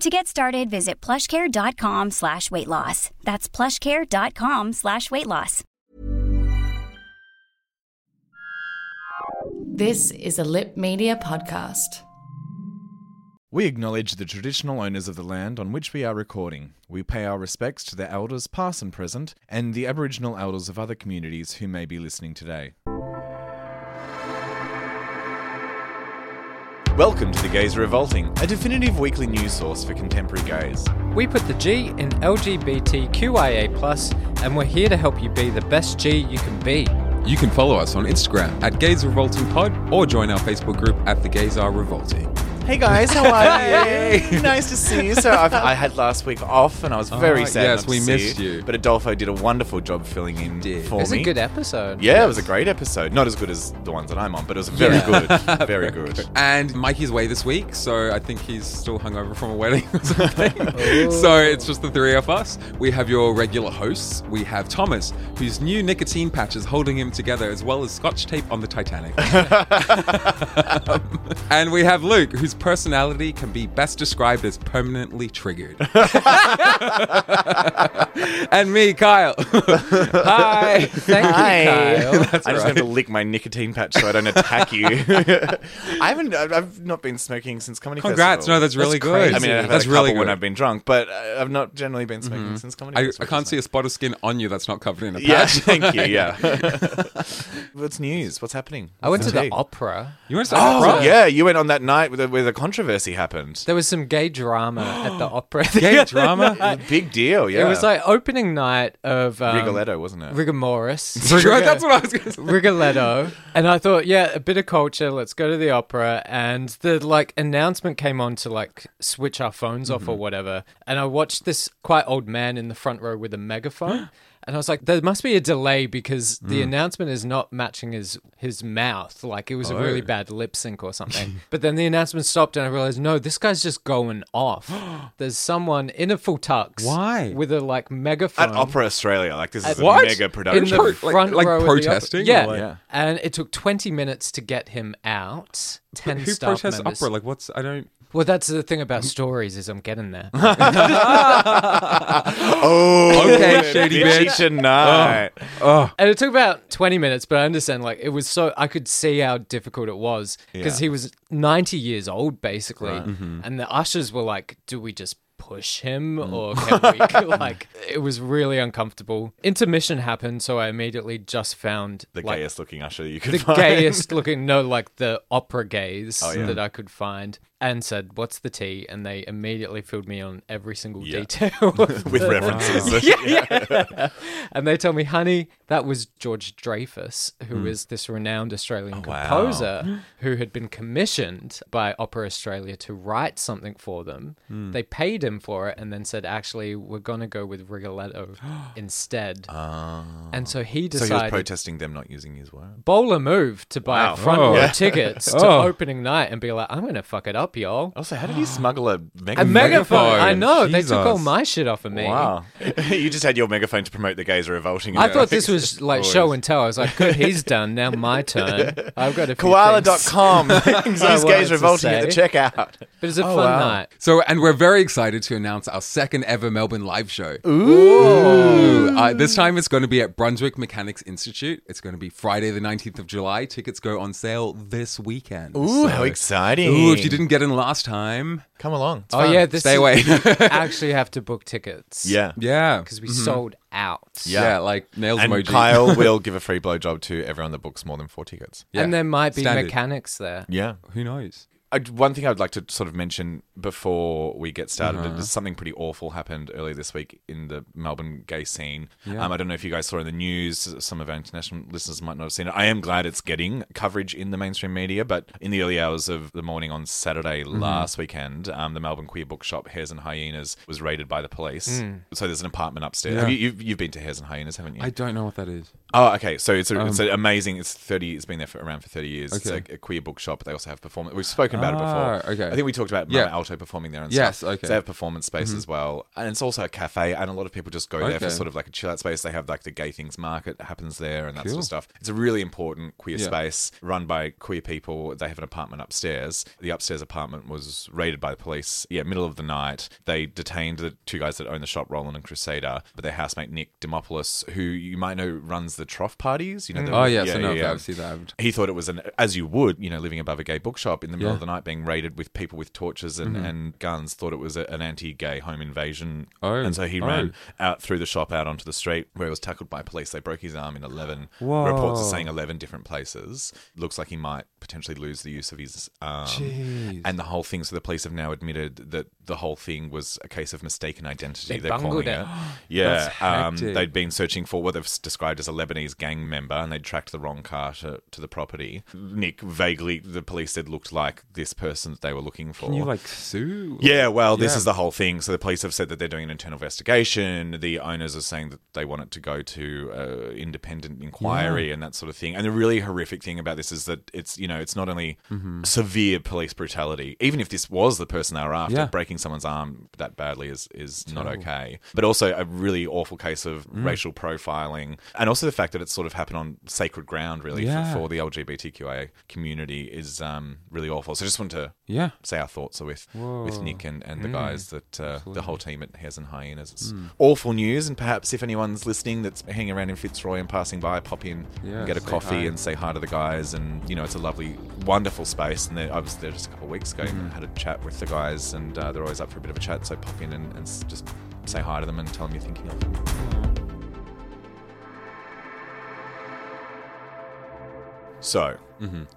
To get started, visit plushcare.com slash weight loss. That's plushcare.com slash weight loss. This is a Lipp Media podcast. We acknowledge the traditional owners of the land on which we are recording. We pay our respects to the elders, past and present, and the Aboriginal elders of other communities who may be listening today. Welcome to The Gays Are Revolting, a definitive weekly news source for contemporary gays. We put the G in LGBTQIA, and we're here to help you be the best G you can be. You can follow us on Instagram at Gays Revolting Pod or join our Facebook group at The Gays Are Revolting. Hey guys, how are you? nice to see you. So I've, I had last week off, and I was very Ah, sad. yes, not to we see missed you. But Adolfo did a wonderful job filling in for It was me. a good episode. yeah, it was a great episode. Not as good as the ones that I'm on, but it was very good. Very good. And Mikey's away this week, so I think he's still hungover from a wedding or something. so it's just the three of us. We have your regular hosts. We have Thomas, whose new nicotine patch is holding him together, as well as scotch tape on the Titanic. and we have Luke, whose personality can be best described as permanently triggered. and me, Kyle. Hi. Thank Hi. you, Kyle. I just have to lick my nicotine patch so I don't attack you. I haven't. I've I've not been smoking since comedy. Congrats. Festival. No, that's really good. I mean, I've had that's a really couple when. I've been drunk, but uh, I've not generally been smoking since comedy. I, I Festival, can't so- see a spot of skin on you that's not covered in a Yeah, patch. thank you. Yeah. What's news? What's happening? I went to the tea? opera. You want to the opera. Oh, yeah, you went on that night with, the, where the controversy happened. There was some gay drama at the opera. Gay drama? Big deal, yeah. It was like opening night of um, Rigoletto, wasn't it? Rigor Morris. That's what I was going to say. Rigoletto. And I thought, yeah, a bit of culture. Let's go to the opera. And the like announcement came on to like switch our phones off Mm-hmm. or whatever. And I watched this quite old man in the front row with a megaphone. And I was like, there must be a delay because the Mm. announcement is not matching his his mouth. Like it was a really Oh. bad lip sync or something. but then the announcement stopped, and I realized, no, this guy's just going off. There's someone in a full tux. Why? With a like megaphone. At Opera Australia, like this is At- a What? mega in the Like- front like row of the opera- protesting? Yeah. Like- Yeah. and it took 20 minutes to get him out. 10 Who staff protests members. opera? Like, what's. I don't. Well, that's the thing about stories is I'm getting there. oh, Okay, shady bitch. tonight. and it took about 20 minutes, but I understand like it was so I could see how difficult it was because Yeah. he was 90 years old basically, Mm-hmm. and the ushers were like, "Do we just push him Mm. or can we like it was really uncomfortable intermission happened so i immediately just found The like, gayest looking usher you could the find. gayest looking no like the opera gays Oh, yeah. that i could find and said what's the tea and they immediately filled me on every single Yeah. detail with the- references. yeah, yeah. and they told me honey that was george dreyfus who is this renowned australian. Oh, wow. composer who had been commissioned by opera australia to write something for them Hmm. they paid him for it and then said actually we're going to go with rigoletto instead and so he decided. So he was protesting them not using his word. bowler move to buy Wow. front Oh. row Yeah. tickets to Oh. opening night and be like, I'm gonna fuck it up, y'all. Also, how did you smuggle a megaphone? A megaphone. I megaphone. know. They took all my shit off of me. Wow. you just had your megaphone to promote the gays revolting. I thought this was like Always. show and tell. I was like, good, he's done. Now my turn. I've got a few things. Koala.com. These I gays revolting at the checkout. But it's a Oh, fun wow. night. So, and we're very excited to announce our second ever Melbourne live show. Ooh. Uh, this time it's going to be at Brunswick Mechanics Institute. It's going to be Friday, the 19th of July. Tickets go on sale this weekend. Ooh, So- how exciting. Ooh, if you didn't get in last time, Come along. It's Oh fun. yeah, this stay is- away. you actually have to book tickets. Yeah. yeah, because we mm-hmm. sold out. Yeah. yeah, like nails And emoji. Kyle will give a free blowjob to everyone that books more than four tickets. Yeah. and there might be Standard. mechanics there. Yeah. Who knows? I, one thing I'd like to sort of mention before we get started Uh-huh. is something pretty awful happened earlier this week in the Melbourne gay scene. Yeah. Um, I don't know if you guys saw in the news. Some of our international listeners might not have seen it. I am glad it's getting coverage in the mainstream media, but in the early hours of the morning on Saturday Mm-hmm. last weekend, um, the Melbourne queer bookshop Hares and Hyenas was raided by the police. So there's an apartment upstairs. Mm. Yeah. Have you, you've, you've been to Hares and Hyenas, haven't you? I don't know what that is. Oh, okay. So it's, a, it's an amazing. It's thirty. It's been there for around for thirty years. Okay. It's a, a queer bookshop. They also have performance. We've spoken about it Ah, before. okay. I think we talked about Yeah. Mama Alto performing there and Yes, stuff. okay. Mm-hmm. So they have performance space as well, and it's also a cafe. And a lot of people just go there for sort of like a chill out space. They have like the gay things market happens there and that sort of stuff. It's a really important queer Yeah. space run by queer people. They have an apartment upstairs. The upstairs apartment was raided by the police. Yeah, middle of the night. They detained the two guys that own the shop, Rowland and Crusader, but their housemate Nick Demopoulos, who you might know runs the trough parties. You know, the, Oh know. Yeah, I've seen that. he thought it was an as you would you know living above a gay bookshop in the middle Yeah. of the night being raided with people with torches and, and guns thought it was a, an anti-gay home invasion Oh. and so he Oh. ran out through the shop out onto the street where he was tackled by police they broke his arm in 11 Whoa. reports are saying 11 different places looks like he might potentially lose the use of his arm Jeez. and the whole thing so the police have now admitted that the whole thing was a case of mistaken identity They they're bungled calling it. it yeah um, they'd been searching for what they've described as a Lebanese gang member, and they'd tracked the wrong car to, to the property. Nick vaguely, the police said, looked like this person that they were looking for. Can you like sue? Yeah, well, this Yeah. is the whole thing. So the police have said that they're doing an internal investigation. The owners are saying that they want it to go to uh, independent inquiry and that sort of thing. And the really horrific thing about this is that it's you know it's not only Mm-hmm. severe police brutality. Even if this was the person they were after, Yeah. breaking someone's arm that badly is is not okay. But also a really awful case of Mm. racial profiling, and also the fact that it's sort of happened on sacred ground, really, Yeah. for, for the LGBTQIA community is um, really awful. So I just want to Yeah. say our thoughts are with with Nick and, and Mm. the guys that uh, the whole team at Hares and Hyenas. It's awful news, and perhaps if anyone's listening that's hanging around in Fitzroy and passing by, pop in, Yeah, and get a coffee hi. and say hi to the guys. And you know, it's a lovely, wonderful space. And I was there just a couple of weeks ago Mm-hmm. and had a chat with the guys, and uh, they're always up for a bit of a chat. So pop in and, and just say hi to them and tell them you're thinking of them. So,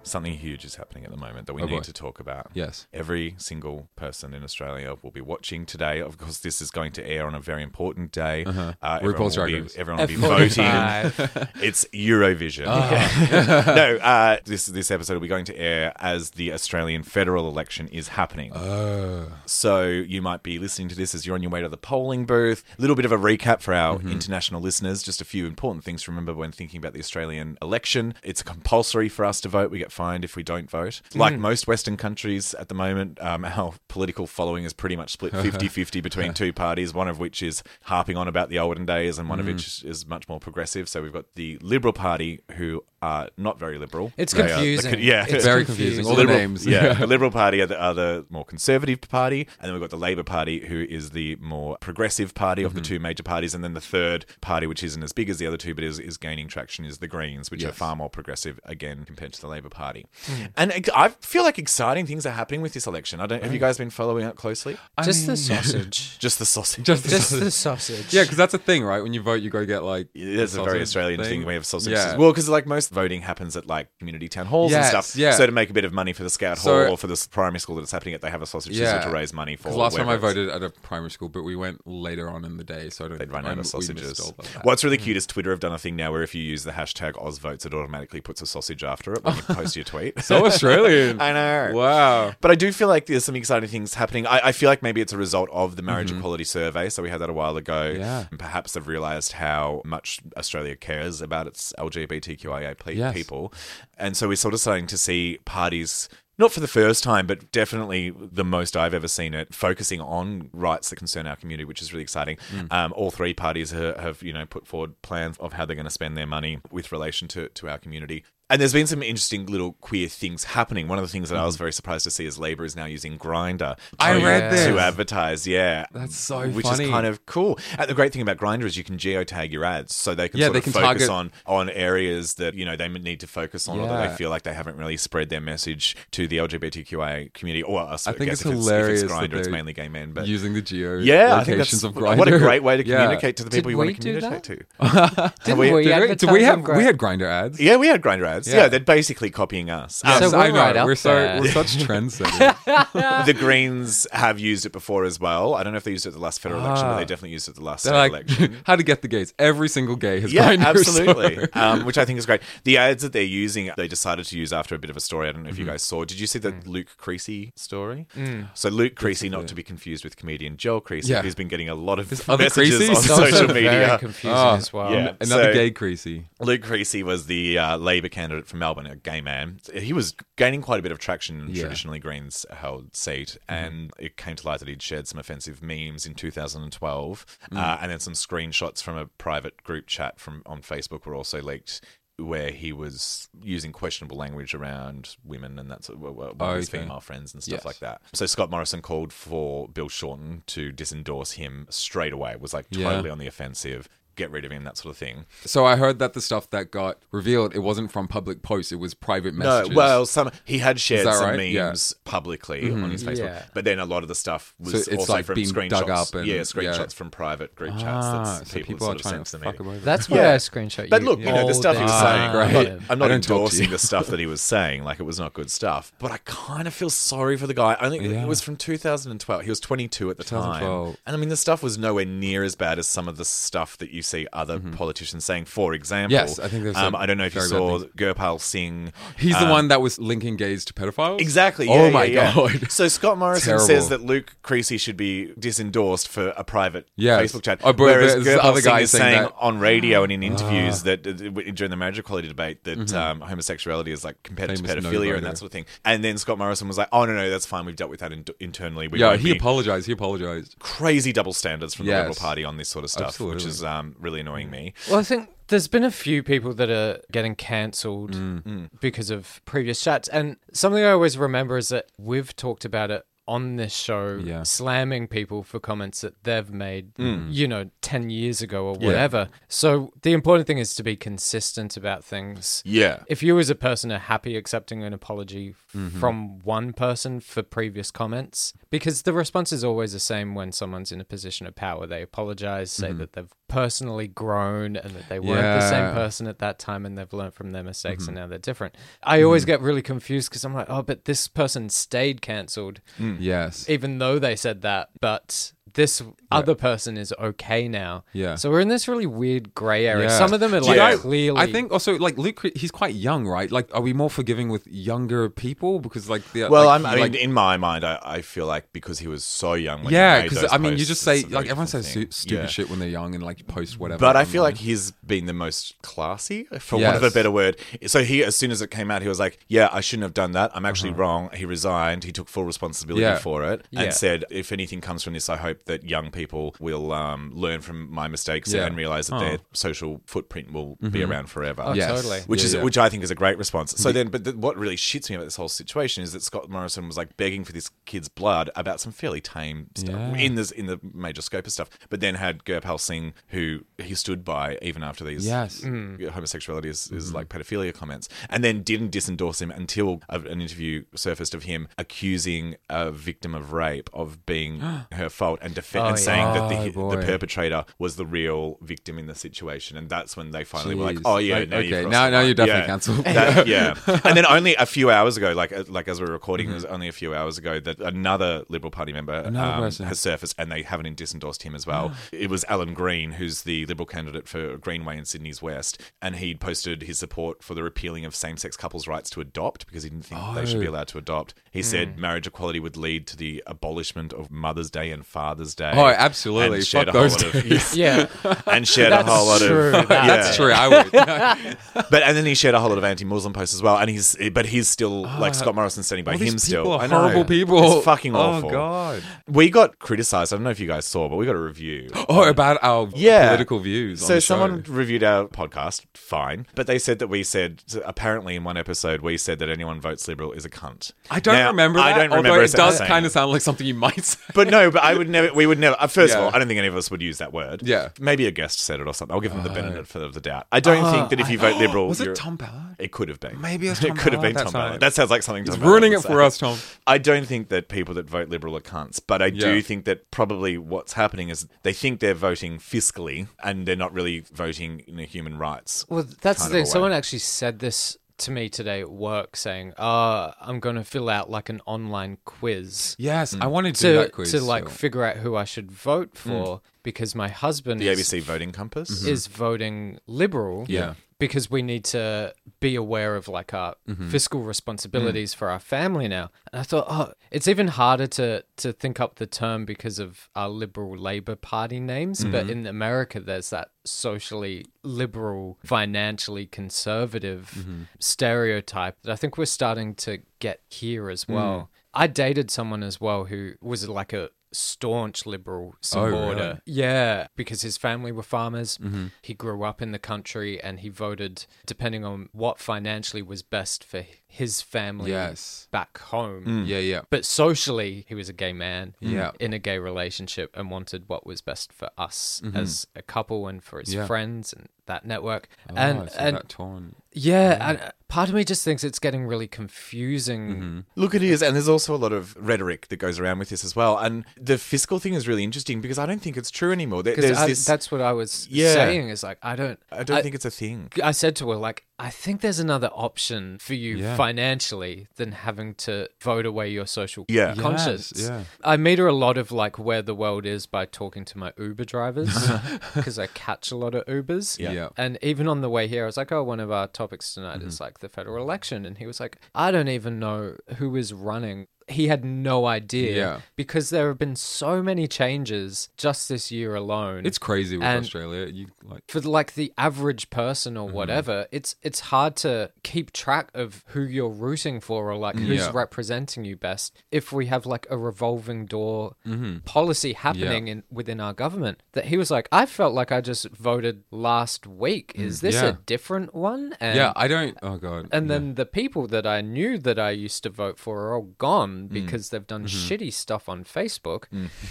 something huge is happening at the moment that we Mm-hmm. Oh, need boy. to talk about. Yes. Every single person in Australia will be watching today. Of course, this is going to air on a very important day. Uh, everyone, RuPaul's will Drag be, everyone will be voting. It's Eurovision. Ah. no, uh, this this episode will be going to air as the Australian federal election is happening. Oh. So you might be listening to this as you're on your way to the polling booth. A little bit of a recap for our Mm-hmm. international listeners. Just a few important things to remember when thinking about the Australian election. It's compulsory for us to vote. We get fined if we don't vote. Like Mm. most Western countries at the moment, um, our political following is pretty much split 50 50 between two parties, one of which is harping on about the olden days and one Mm. of which is, is much more progressive. So we've got the Liberal Party, who are not very liberal. It's They are the- confusing. yeah, It's Very confusing. All the Liberal- names. Yeah, the Liberal Party are the, are the more conservative party, and then we've got the Labor Party, who is the more progressive party of the Mm-hmm. two major parties, and then the third party, which isn't as big as the other two, but is, is gaining traction, is the Greens, which are Yes. far more progressive again compared to the Labor Party. Mm. And ex- I feel like exciting things are happening with this election. I don't. Have you guys been following it closely? Just the sausage. Just the sausage. Just, Just the sausage. yeah, because that's a thing, right? When you vote, you go get like. That's a very sausage Australian thing. We have sausages. Yeah. Well, because like most voting happens at like community town halls Yes, and stuff. yeah. So to make a bit of money for the Scout So- Hall or for the primary school that it's happening at, they have a sausage sizzle to raise money for. Last time I it's- voted at a primary school, but we went later on in the day, so I don't. They'd run I- out of sausages. all of that. What's really cute is Twitter have done a thing now where if you use the hashtag AusVotes, it automatically puts a sausage after it when you post your tweet. So Australian. I know. Wow. But I do feel like there's some exciting things happening. I, I feel like maybe it's a result of the marriage Mm-hmm. equality survey. So we had that a while ago. Yeah. And perhaps they've realised how much Australia cares about its LGBTQIA pe- Yes. people. And so we're sort of starting to see parties. Not for the first time, but definitely the most I've ever seen it, focusing on rights that concern our community, which is really exciting. Mm. Um, all three parties have, have, you know, put forward plans of how they're going to spend their money with relation to, to our community. And there's been some interesting little queer things happening. One of the things that I was very surprised to see is Labor is now using Grindr. I read this. to advertise. Yeah, That's so funny. which funny. is kind of cool. And the great thing about Grindr is you can geotag your ads, so they can Yeah, sort they of can focus target- on on areas that you know they need to focus on, or that they feel like they haven't really spread their message to the LGBTQI community. Or I, I think guess it's if it's, hilarious. If it's Grindr, that it's mainly gay men, but using the geo yeah, I think locations that's of Grindr. what a great way to Yeah. communicate to the Did people you want to communicate to. Didn't we- we? Did we, advertise we on have Gra- we had grindr ads? Yeah, we had Grindr ads. Yeah. Yeah. they're basically copying us. Um, So we're know. right up we're so there. we're such trendsetters. the Greens have used it before as well. I don't know if they used it at the last federal election, but Ah. they definitely used it at the last They're state like, election. how to get the gays? Every single gay has Yeah, Grindr, absolutely. so- um, which I think is great. The ads that they're using, they decided to use after a bit of a story. I don't know if Mm-hmm. you guys saw. Did you see the Luke Creasey story? Mm. So Luke Creasey, not to be confused with comedian Joel Creasey, Yeah. who's been getting a lot of There's other messages Creaseys? on It's also social very media. confusing Oh, as well. Yeah. Another So- gay creasey. Luke Creasey was the uh, Labor candidate from Melbourne, a gay man. He was gaining quite a bit of traction in Yeah. Mm-hmm. traditionally Greens held seat, and it came to light that he'd shared some offensive memes in 2012, Mm. uh, and then some screenshots from a private group chat from on Facebook were also leaked. Where he was using questionable language around women and that's well, well, Oh, his okay. female friends and stuff Yes. like that. So Scott Morrison called for Bill Shorten to disendorse him straight away. Was like Yeah. totally on the offensive, get rid of him, that sort of thing. So I heard that the stuff that got revealed, it wasn't from public posts; it was private messages. No, well, some he had shared some right? memes Yeah. Mm-hmm. publicly on his Facebook, Yeah. but then a lot of the stuff was So it's also like from being screenshots. dug up and- yeah, screenshots yeah. from private group chats ah, that so people, people sort are of trying sent to to me. fuck away. That's why Yeah. I screenshot But look, you know, the stuff he was saying. time. Great. look, I'm not don't talk to endorsing the stuff that he was saying, like it was not good stuff. But I kind of feel sorry for the guy. I think Yeah. it was from 2012. He was 22 at the time, and I mean the stuff was nowhere near as bad as some of the stuff that you see other politicians saying. For example, Mm-hmm. Yes, I think um, I don't know if you saw. Gurpal Singh. He's the um, one that was linking gays to pedophiles. Exactly. Oh yeah, my yeah, yeah. god. So Scott Morrison Terrible. says that Luke Creasey should be disendorsed for a private Yes. Facebook chat. Oh, but Whereas Gurpal other Singh guys is saying that- on radio and in Ah. interviews that uh, during the marriage equality debate that Mm-hmm. um, homosexuality is like compared Famous to pedophilia no-voter. and that sort of thing. And then Scott Morrison was like, "Oh no, no, that's fine. We've dealt with that in- internally. We yeah, he be- apologized. He apologized. crazy double standards from the Liberal Party on this sort of stuff, which Absolutely. is um, really annoying me. Well, I think there's been a few people that are getting cancelled Mm. because of previous chats. And something I always remember is that we've talked about it on this show, Yeah. slamming people for comments that they've made, Mm. you know, 10 years ago or whatever. So the important thing is to be consistent about things. Yeah. If you as a person are happy accepting an apology Mm-hmm. from one person for previous comments, because the response is always the same when someone's in a position of power. They apologize, say that they've personally grown and that they weren't the same person at that time and they've learned from their mistakes mm-hmm. and now they're different. I mm-hmm. always get really confused because I'm like, oh, but this person stayed cancelled mm. Yes. even though they said that, but this other person is okay now. Yeah. So we're in this really weird grey area. Yeah. Some of them are Do like you know- clearly. I think also like Luke, he's quite young, right? Like, are we more forgiving with younger people because like the Well, like, I'm, I mean, like- in my mind, I, I feel like because he was so young. When yeah, because those I mean, you just say like everyone says thing. stupid Yeah. shit when they're young and like post whatever. But I feel online. like he's been the most classy, for want of a better word. So he, as soon as it came out, he was like, "Yeah, I shouldn't have done that. I'm actually Uh-huh. wrong." He resigned. He took full responsibility Yeah. for it, Yeah. and said, "If anything comes from this, I hope that young people will um, learn from my mistakes Yeah. and realize that Oh. their social footprint will be around forever." Oh, Yes. totally. which Yeah, is yeah. which I think is a great response. So then, but the, what really shits me about this whole situation is that Scott Morrison was like begging for this kid's blood about some fairly tame stuff Yeah. in this in the major scope of stuff. But then had Gurpal Singh, who he stood by even after these Yes. homosexuality is, is Mm-hmm. like pedophilia comments, and then didn't disendorse him until a, an interview surfaced of him accusing a victim of rape of being her fault and, def- Oh, and saying that Oh, the, boy. the perpetrator was the real victim in the situation, and that's when they finally were like, "Oh yeah, Like, now you've okay, now- now line." you're definitely Yeah. cancelled. That- yeah, and then only a few hours ago, like uh, like as we we're recording, Mm-hmm. it was only a few hours ago that another Liberal Party member um, has surfaced, and they haven't disendorsed him as well. it was Alan Green, who's the Liberal candidate for Greenway in Sydney's West, and he'd posted his support for the repealing of same-sex couples' rights to adopt because he didn't think they should be Oh. allowed to adopt. He said marriage equality would lead to the abolishment of Mother's Day and Father's Mother's Day. Oh, absolutely. And shared Fuck a whole those lot of, days. Yeah. and shared a That's whole lot true. of. That- That's true. I would. But and then he shared a whole lot of anti-Muslim posts as well, and he's but he's still like ah. Scott Morrison standing by All him these still. people are I know. horrible people. It's fucking oh, awful. Oh god. We got criticized. I don't know if you guys saw, but we got a review. Oh, about our Yeah. political views. on So the show. someone reviewed our podcast, fine, but they said that we said apparently in one episode we said that anyone votes liberal is a cunt. I don't Now, remember. That, I don't remember. Although it does kind of sound like something you might say. But no, but I would never. We would never. uh, First of Yeah. all, I don't think any of us would use that word. Yeah. maybe a guest said it or something. I'll give them the benefit of the doubt. I don't think that if you vote liberal, Was it you're- Tom Ballard? It could have been. Maybe it's it Tom could have Ballard, been Tom that's Ballard. That sounds like something. It's Tom Ballard ruining would it for say. us, Tom. I don't think that people that vote liberal are cunts, but I do think that probably what's happening is they think they're voting fiscally and they're not really voting in a human rights. Well, that's kind the of thing. a way. Someone actually said this to me today at work, saying, "Uh, I'm going to fill out like an online quiz Yes, I wanted to, do to that quiz. to like so- figure out who I should vote for because my husband The is, ABC voting compass. is voting liberal. Yeah. Because we need to be aware of like our mm-hmm. fiscal responsibilities mm. for our family now. And I thought, oh, it's even harder to to think up the term because of our liberal Labor Party names. But mm-hmm. in America, there's that socially liberal, financially conservative mm-hmm. stereotype that I think we're starting to get here as mm. well. I dated someone as well who was like a staunch liberal oh, supporter. really? Yeah, because his family were farmers. Mm-hmm. He grew up in the country and he voted depending on what financially was best for his family Yes. back home. Yeah, yeah. But socially, he was a gay man Yeah. in a gay relationship and wanted what was best for us as a couple and for his Mm-hmm. Yeah. friends and that network. Oh, and I and that torn. yeah, and part of me just thinks it's getting really confusing. Mm-hmm. Look, it is, and there's also a lot of rhetoric that goes around with this as well. And the fiscal thing is really interesting because I don't think it's true anymore. There- There's I- this. that's what I was Yeah. saying is like I don't I don't think it's a thing. I said to her, like, I think there's another option for you Yeah. financially than having to vote away your social Yeah. conscience. Yes, yeah. I meter a lot of like where the world is by talking to my Uber drivers because I catch a lot of Ubers. Yeah. Yeah. And even on the way here, I was like, oh, one of our topics tonight mm-hmm. is like the federal election. And he was like, I don't even know who is running. He had no idea Yeah. because there have been so many changes just this year alone It's crazy with And- Australia. You like for like the average person Mm-hmm. or whatever, it's it's hard to keep track of who you're rooting for or like who's Yeah. representing you best. If we have like a revolving door policy happening Mm-hmm. Yeah. in within our government, that he was like, I felt like I just voted last week. Is this Mm, a different one? And, yeah, I don't. Oh god. And then the people that I knew that I used to vote for are all gone Mm. because they've done Mm-hmm. shitty stuff on Facebook.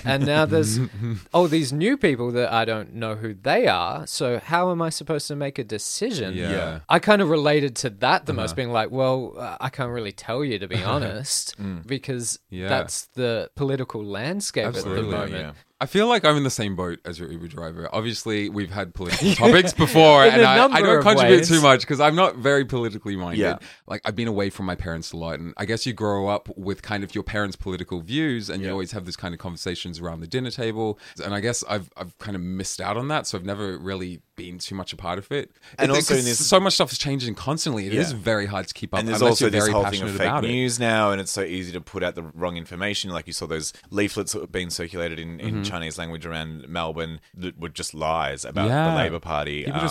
And now there's all these new people that I don't know who they are. So how am I supposed to make a decision? Yeah. Yeah. Uh-huh. I kind of related to that the most, being like, well, uh, I can't really tell you to be honest, because Mm. Yeah. that's the political landscape Absolutely, at the moment. yeah. I feel like I'm in the same boat as your Uber driver. Obviously, we've had political topics before, and I, I don't contribute ways. too much because I'm not very politically minded. Yeah. Like I've been away from my parents a lot, and I guess you grow up with kind of your parents' political views, and you always have this kind of conversations around the dinner table. And I guess I've I've kind of missed out on that, so I've never really been too much a part of it. And It- also in this- so much stuff is changing constantly. It is Yeah. very hard to keep up. and there's also you're this very whole thing of fake about it. news now, and it's so easy to put out the wrong information. Like you saw those leaflets being circulated in, Mm-hmm. Chinese language around Melbourne that were just lies about Yeah. the Labor Party, um,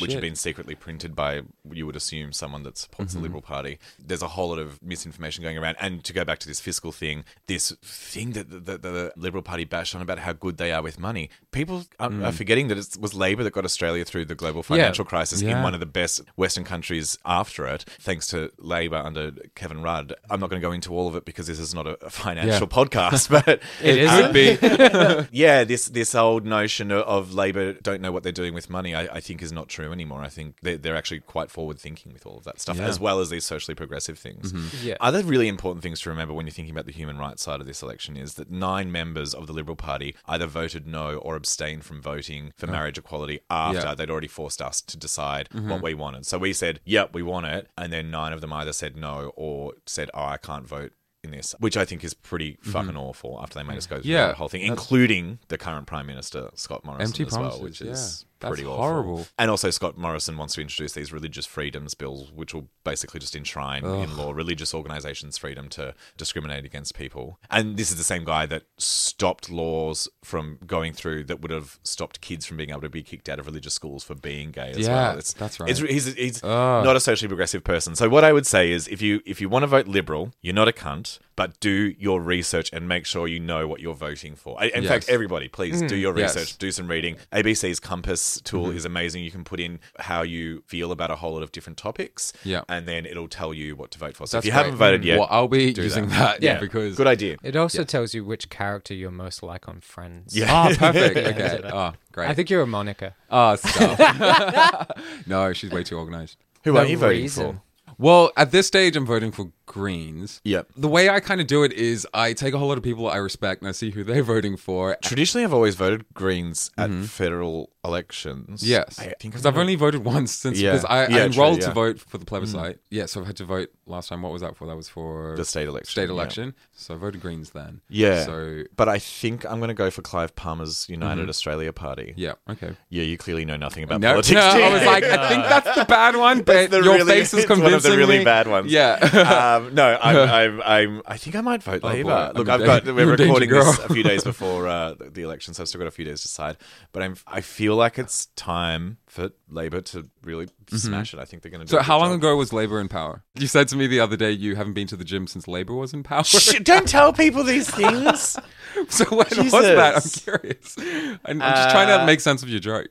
which have been secretly printed by you would assume someone that supports Mm-hmm. the Liberal Party. There's a whole lot of misinformation going around, and to go back to this fiscal thing, this thing that the, the, the Liberal Party bashed on about how good they are with money, people are, Mm. are forgetting that it was Labor that got Australia through the global financial crisis in one of the best Western countries after it, thanks to Labor under Kevin Rudd. I'm not going to go into all of it because this is not a, a financial podcast, but It uh, isn't? be. yeah, this this old notion of, of Labor don't know what they're doing with money, I, I think is not true anymore. I think they're, they're actually quite forward thinking with all of that stuff, Yeah. as well as these socially progressive things. Yeah. Other really important things to remember when you're thinking about the human rights side of this election is that nine members of the Liberal Party either voted no or abstained from voting for marriage equality after Yeah. they'd already forced us to decide what we wanted. So we said, yep, we want it. And then nine of them either said no or said, oh, I can't vote in this, which I think is pretty fucking awful after they made us go through Yeah, that whole thing, including the current Prime Minister, Scott Morrison, as well, which is That's pretty awful. horrible. And also, Scott Morrison wants to introduce these religious freedoms bills, which will basically just enshrine in law religious organizations' freedom to discriminate against people. And this is the same guy that stopped laws from going through that would have stopped kids from being able to be kicked out of religious schools for being gay as Yeah, well. that's right. It's, he's he's not a socially progressive person. So what I would say is, if you if you want to vote liberal, you're not a cunt, but do your research and make sure you know what you're voting for. In Yes. fact, everybody, please do mm, your Yes. research, do some reading. ABC's Compass tool mm-hmm. is amazing. You can put in how you feel about a whole lot of different topics, Yeah. and then it'll tell you what to vote for. So That's if you great. haven't voted yet, well, I'll be using that. that. yeah, because good idea. It also tells you which character you're most like on Friends. Yeah. Ah, perfect. Okay. Oh, great. I think you're a Monica. Oh, stop. no, she's way too organized. Who No are you voting reason. for? Well, at this stage, I'm voting for Greens. Yep. The way I kind of do it is I take a whole lot of people I respect and I see who they're voting for. Traditionally, I've always voted Greens at federal elections. Mm-hmm. Yes, I think because I've only voted once since Yeah. because I, I Yeah, enrolled true, to vote for the plebiscite. Yeah, so I've had to vote last time. What was that for? That was for The state election, State yeah. election. So I voted Greens then. Yeah. So but I think I'm going to go for Clive Palmer's United Mm-hmm. Australia Party. yeah, okay. Yeah, you clearly know nothing about No, politics. no, I was like, I think that's the bad one, but your really- face is it's one of the really me. bad ones. Yeah. um, no, I'm, I'm, I'm, I think I might vote Oh, Labor. boy. Look, I've got we're you're a danger recording this a few days before uh, the the election, so I've still got a few days to decide. But I'm, I feel like it's time for Labor to really smash it. I think they're going to. do Mm-hmm. so how long job. ago was Labor in power? You said to me the other day you haven't been to the gym since Labor was in power. Shh, don't tell people these things. so when was that? I'm curious. I'm, I'm just trying to Uh, make sense of your joke.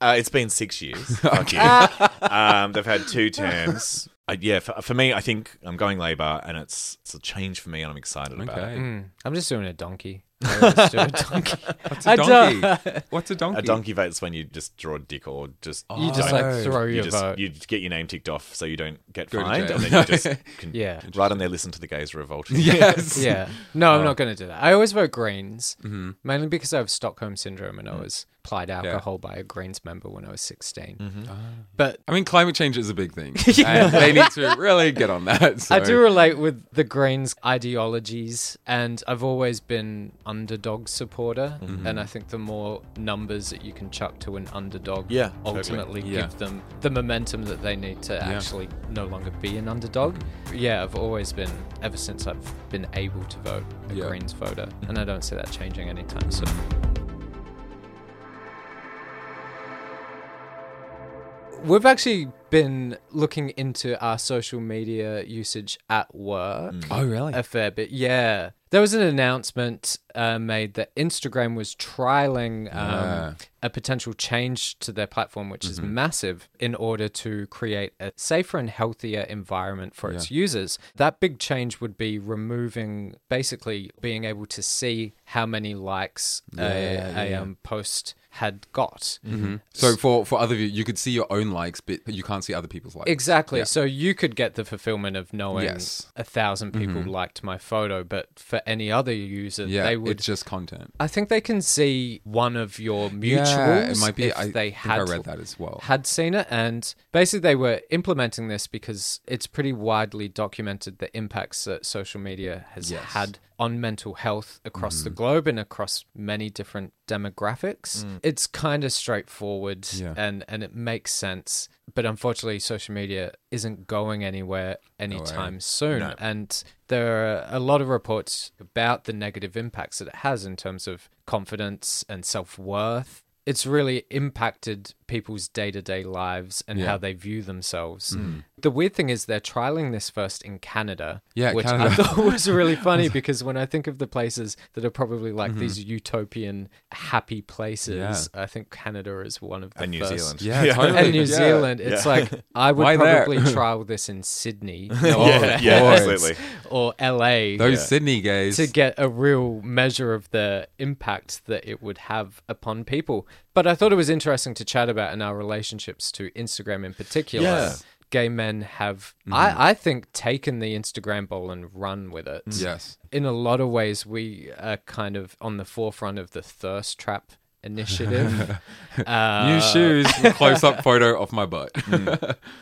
Uh, it's been six years. You. um, they've had two terms. Uh, yeah, for, for me, I think I'm going Labor, and it's it's a change for me, and I'm excited about it. Okay. Mm, I'm just doing a donkey. I do a donkey. What's I a don't- donkey? What's a donkey? A donkey vote's when you just draw a dick or just You just like throw you your just vote. you get your name ticked off so you don't get Go to fined, jail. and then you just can Yeah. right on there listen to the gays revolt. Yes. yeah. No, I'm not going to do that. I always vote Greens, Mm-hmm. mainly because I have Stockholm syndrome and I Mm. was applied alcohol by a Greens member when I was 16. Mm-hmm. But I mean, climate change is a big thing. and they need to really get on that. So. I do relate with the Greens ideologies, and I've always been underdog supporter. Mm-hmm. And I think the more numbers that you can chuck to an underdog, Yeah, totally. ultimately Yeah. give them the momentum that they need to actually no longer be an underdog. Yeah, I've always been, ever since I've been able to vote, a Yeah. Greens voter, and I don't see that changing anytime soon. We've actually been looking into our social media usage at work. Oh, really? A fair bit, yeah. There was an announcement uh, made that Instagram was trialing um, Yeah. a potential change to their platform, which is Mm-hmm. massive, in order to create a safer and healthier environment for its users. That big change would be removing, basically, being able to see how many likes Yeah, a, yeah, a yeah. Um, post had got. So for for other view, you could see your own likes, but you can't see other people's likes. Exactly. Yeah. So you could get the fulfillment of knowing Yes. Mm-hmm. a thousand people liked my photo, but for any other user, Yeah, they would. it's just content. I think they can see one of your mutuals. Yeah, it might be. If I they think had I read that as well. had seen it, and basically they were implementing this because it's pretty widely documented the impacts that social media has Yes. Mm-hmm. had on mental health across the globe and across many different demographics. It's kind of straightforward Mm. Yeah. and and it makes sense, but unfortunately, social media isn't going anywhere anytime soon, and there are a lot of reports about the negative impacts that it has in terms of confidence and self worth. It's really impacted people's day to day lives and Yeah. how they view themselves. The weird thing is they're trialing this first in Canada, Yeah, which I thought was really funny because when I think of the places that are probably like Mm-hmm. these utopian happy places, I think Canada is one of the And New. Zealand. Yeah, totally. And New Yeah. Zealand, it's like I would Why probably trial this in Sydney yeah, yeah, boy. absolutely. or LA Those Sydney guys to get a real measure of the impact that it would have upon people. But I thought it was interesting to chat about in our relationships to Instagram in particular. Yeah. Gay men have, Mm-hmm. I, I think, taken the Instagram ball and run with it. yes. In a lot of ways, we are kind of on the forefront of the thirst trap initiative. uh, New shoes. Close up photo of my butt.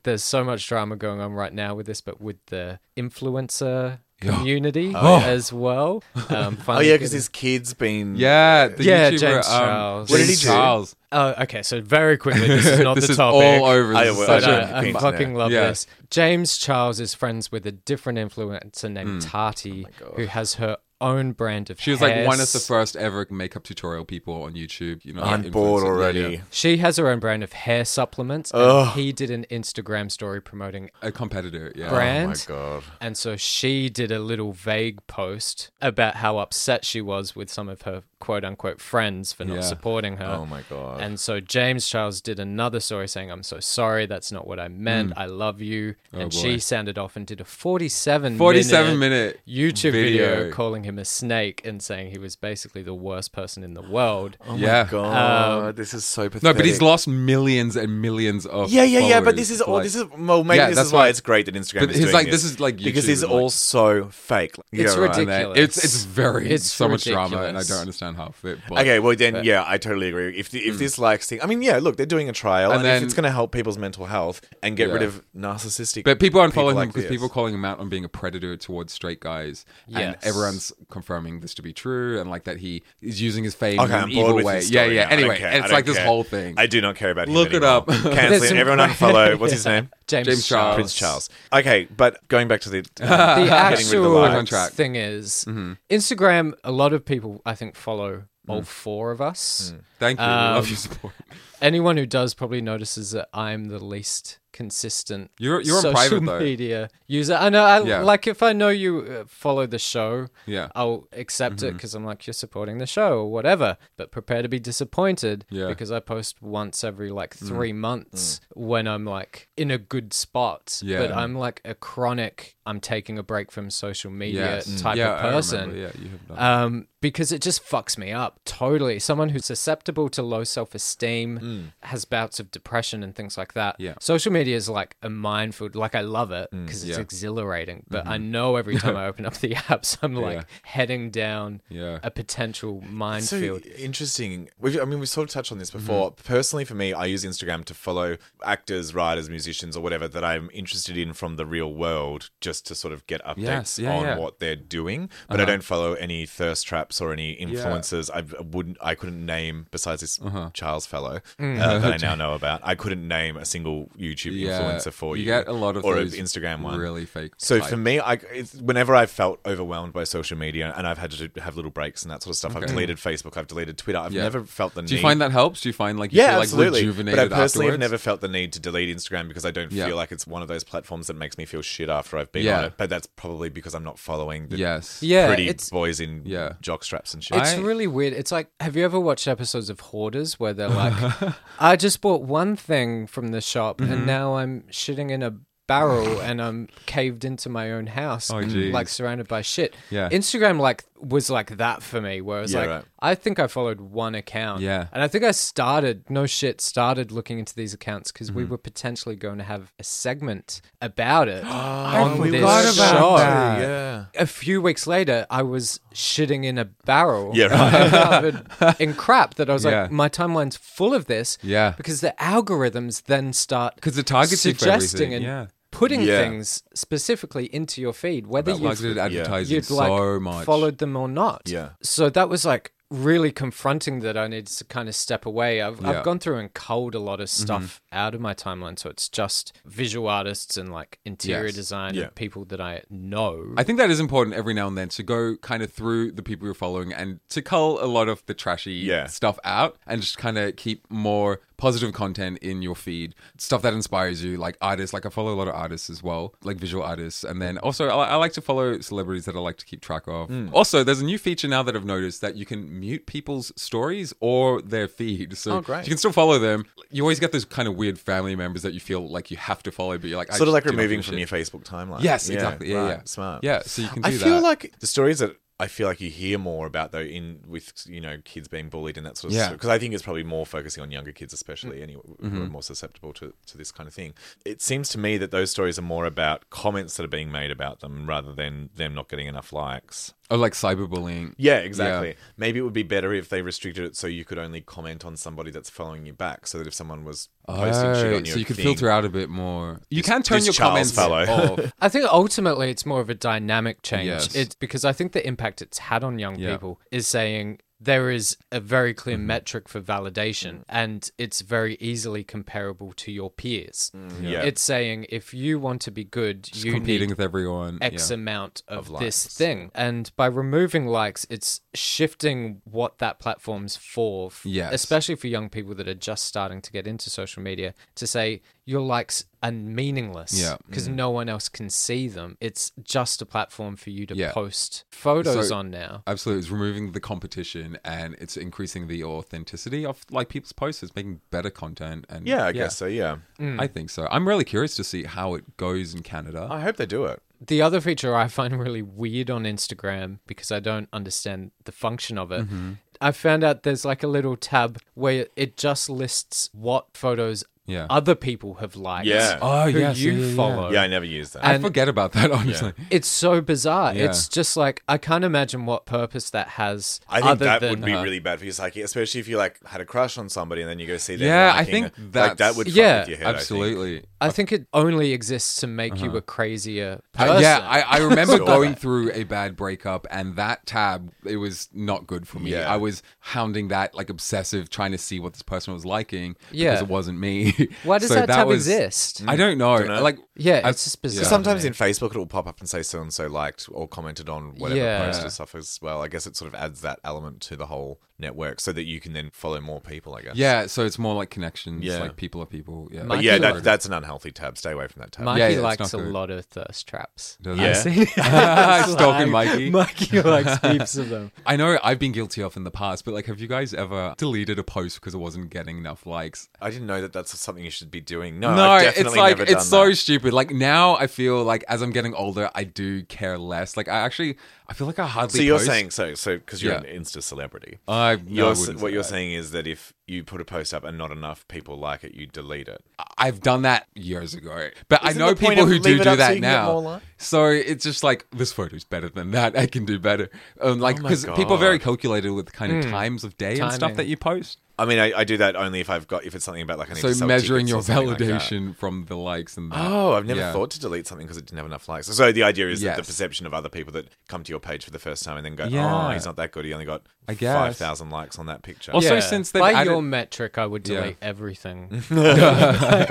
there's so much drama going on right now with this, but with the influencer community as well. Um, Oh yeah, because his kid's been Yeah, the Yeah, YouTuber, James um, Charles. What did he do? Charles. Oh, okay. So very quickly, this is not this the is topic. all over. I This is will- such But uh, I Queen's fucking love Yeah. this. James Charles is friends with a different influencer named Hmm. Tati, who has her own brand of She was like one of the first ever makeup tutorial people on YouTube. You know, I'm influencer. bored already. yeah. She has her own brand of hair supplements. And he did an Instagram story promoting A competitor. Yeah. brand. Oh my god. And so she did a little vague post about how upset she was with some of her quote unquote friends for not Yeah. supporting her. Oh my god. And so James Charles did another story saying, I'm so sorry, that's not what I meant. I love you. and. Oh, boy. she sounded off and did a 47 47 minute minute YouTube video. video. calling him a snake and saying he was basically the worst person in the world. oh yeah. my god, Um, this is so pathetic. No, but he's lost millions and millions of. Yeah, yeah, yeah. But this is all. like- This is well. Maybe Yeah, this that's is why why- it's great that Instagram but is he's doing like, this. this is like because YouTube it's and, all like- so fake. It's Yeah, right. Ridiculous. It's it's very It's so much drama, and I don't understand half of it. But, Okay, well then, yeah, I totally agree. If the, if mm. this likes thing, I mean, yeah, look, they're doing a trial, and, And if then- it's going to help people's mental health and get rid Yeah. of narcissistic, But people aren't following like him because this. people are calling him out on being a predator towards straight guys, and Yes. everyone's confirming this to be true, and like that he is using his fame Okay, in I'm an bored evil with way. this Yeah, story yeah. now. I don't Anyway, care. I it's don't like this care. whole thing. I do not care about him Look it anymore. up. There's Canceling some everyone cra- unfollow. What's his name? James, James Charles. Prince Charles. Okay, but going back to the the getting rid of the actual likes. Back track. thing is Mm-hmm. Instagram. A lot of people, I think, follow all four of us. Thank you. we Um, love your support. Anyone who does probably notices that I'm the least consistent. You're- you're on social private, media user. I know. I Yeah. like if I know you uh, follow the show. Yeah. I'll accept Mm-hmm. it because I'm like you're supporting the show or whatever. But prepare to be disappointed Yeah. Mm. because I post once every like three months when I'm like in a good spot. Yeah. But I'm like a chronic. I'm taking a break from social media Yes. type yeah, of person. Yeah, you have done. Um, because it just fucks me up totally. Someone who's susceptible to low self esteem, has bouts of depression and things like that. Mm. Yeah. Social media is like a minefield. Like, I love it mm, because it's Mm, yeah. exhilarating. But I mm-hmm. know every time I open up the apps, I'm like Yeah. heading down Yeah. a potential minefield. So interesting. We've, I mean, we've sort of touched on this mm-hmm. before. Personally, for me, I use Instagram to follow actors, writers, musicians, or whatever that I'm interested in from the real world, just to sort of get updates Yes, on what they're doing. But I uh-huh. don't follow any thirst traps or any influencers. I wouldn't. I couldn't name besides this uh-huh. Charles fellow mm. uh, that I now know about. I couldn't name a single YouTube Yeah, influencer for you. you get a lot of or those an Instagram one. really fake So type. for me, I it's, whenever I've felt overwhelmed by social media and I've had to have little breaks and that sort of stuff, I've deleted Facebook, I've deleted Twitter. I've Yeah. never felt the Do you need. find that helps? Do you find like you yeah, feel like absolutely. rejuvenated But I personally have never felt the need to delete Instagram because I don't Yeah. feel like it's one of those platforms that makes me feel shit after I've been Yeah. on it. But that's probably because I'm not following the Yes. Yeah, pretty it's boys in Yeah. jock straps and shit. It's I- really weird. It's like, have you ever watched episodes of Hoarders where they're like, I just bought one thing from the shop Mm-hmm. and now I'm shitting in a barrel and I'm caved into my own house, Oh, like surrounded by shit. Yeah. Instagram like was like that for me, where it was Yeah, like, right. I think I followed one account, Yeah. and I think I started, no shit, started looking into these accounts because Mm-hmm. we were potentially going to have a segment about it Oh, on we this forgot about show. that. Yeah. A few weeks later, I was shitting in a barrel. Yeah, right. covered in crap that I was Yeah. like, my timeline's full of this. Yeah. Because the algorithms then start 'Cause the targets you for suggesting everything, and yeah. Putting Yeah. thing specifically into your feed, whether About you've, targeted advertising you'd like so much. followed them or not. Yeah. So that was like really confronting that I needed to kind of step away. I've, Yeah. Mm-hmm. I've gone through and culled a lot of stuff out of my timeline. So it's just visual artists and like interior Yes. design Yeah. and people that I know. I think that is important every now and then to go kind of through the people you're following and to cull a lot of the trashy Yeah. stuff out and just kind of keep more positive content in your feed. Stuff that inspires you, like artists. Like I follow a lot of artists as well, like visual artists. And then also I, I like to follow celebrities that I like to keep track of. Hmm. Also, there's a new feature now that I've noticed that you can mute people's stories or their feed. So Oh, you can still follow them. You always get those kind of weird family members that you feel like you have to follow, but you're like, I Sort of like removing from your. Facebook timeline. Yes, exactly. Yeah, right, yeah. Smart. Yeah, so you can do I that. feel like the stories that I feel like you hear more about though in with you know kids being bullied and that sort of Yeah. stuff because I think it's probably more focusing on younger kids especially anyway who are Mm-hmm. more susceptible to, to this kind of thing. It seems to me that those stories are more about comments that are being made about them rather than them not getting enough likes. Oh, like cyberbullying. Yeah, exactly. Maybe it would be better if they restricted it so you could only comment on somebody that's following you back. So that if someone was posting shit Oh, on your so you could thing- filter out a bit more. You This- can turn your Charles comments fellow. off. I think ultimately it's more of a dynamic change. Yes. It's because I think the impact it's had on young Yeah. people is saying there is a very clear Mm-hmm. metric for validation and it's very easily comparable to your peers. yeah. It's saying if you want to be good, Just you competing need with everyone. X yeah. amount of, Of this likes. thing. And by removing likes, it's shifting what that platform's for, f- Yes. especially for young people that are just starting to get into social media, to say your likes are meaningless Yeah. because no one else can see them. It's just a platform for you to Yeah. post photos So- on now. Absolutely, it's removing the competition and it's increasing the authenticity of like people's posts. It's making better content and yeah, I guess so. Yeah, I think so. I'm really curious to see how it goes in Canada. I hope they do it. The other feature I find really weird on Instagram because I don't understand the function of it. Mm-hmm. I found out there's like a little tab where it just lists what photos Yeah. other people have liked. Yeah. Oh, who yes, you yeah, yeah, yeah. follow. Yeah, I never used that. I and- forget about that honestly. It's so bizarre. Yeah. It's just like I can't imagine what purpose that has. I think other that than, would be uh, really bad for your psyche, especially if you like had a crush on somebody and then you go see them. Yeah, I liking think it. like that's- that would fuck Yeah, with your head. I think. Absolutely. I think it only exists to make you a crazier person. Uh, yeah, I, I remember Sure. going through a bad breakup, and that tab it was not good for me. Yeah. I was hounding that like obsessive, trying to see what this person was liking Yeah. because it wasn't me. Why does So that tab was- exist? I don't know. Dunno. Like, Yeah, I- it's just bizarre. Because sometimes in Facebook it'll pop up and say so and so liked or commented on whatever Yeah. post or stuff as well. I guess it sort of adds that element to the whole network so that you can then follow more people. I guess. Yeah, so it's more like connections, Yeah. like people are people. Yeah, But yeah, that, that's an unhealthy tab. Stay away from that tab. Mikey Yeah, yeah, it's likes a good. lot of thirst traps. Does Yeah. it? Stalking Mikey. Mikey likes heaps of them. I know I've been guilty of in the past, but like, have you guys ever deleted a post because it wasn't getting enough likes? I didn't know that that's something you should be doing. No, no, I've it's like never it's so that. stupid. Like now, I feel like as I'm getting older, I do care less. Like I actually, I feel like I hardly. So you're post. saying so so because you're Yeah. an Insta celebrity. I, no, You're, I what say you're saying is that if you put a post up and not enough people like it, you delete it. I've done that years ago, but I Isn't know people who do do up so that you can get more now. So it's just like this photo's better than that. I can do better. Um, like Oh because people are very calculated with kind of times of day and stuff that you post. I mean, I, I do that only if I've got if it's something about like I need to So sell measuring your or something like validation from the likes and that. Oh, I've never Yeah. thought to delete something because it didn't have enough likes. So the idea is that the perception of other people that come to your page for the first time and then go, Yeah. "Oh, he's not that good. He only got I guess. five thousand likes on that picture." Also, Yeah. since they've by added- your metric, I would Yeah. delete everything.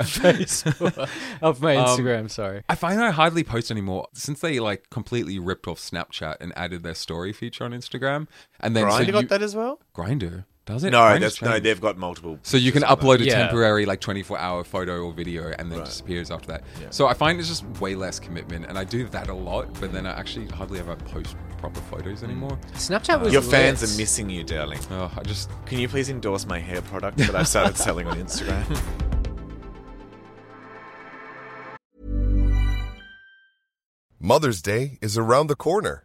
Facebook of my Um, Instagram. sorry. I find I hardly post anymore since they like completely ripped off Snapchat and added their story feature on Instagram. And then Grindr so got you, that as well. Grindr does it? No, Grindr's that's, no, changed. they've got multiple. So you can features that. upload a Yeah. temporary like 24 hour photo or video and then it disappears after that. So I find it's just way less commitment and I do that a lot, but then I actually hardly ever post proper photos anymore. Mm. Snapchat was Your fans lit. are missing you, darling. Oh, I just Can you please endorse my hair product that I've started selling on Instagram? Mother's Day is around the corner.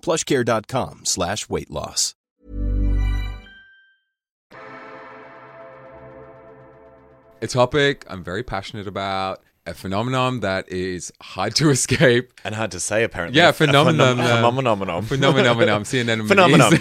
plushcare.com slash weight loss. a topic I'm very passionate about. A phenomenon that is hard to escape. And hard to say, apparently. Yeah, A phenomenon. phenom- uh, Phenomenon. Phenomenon. CNN. Phenomenon.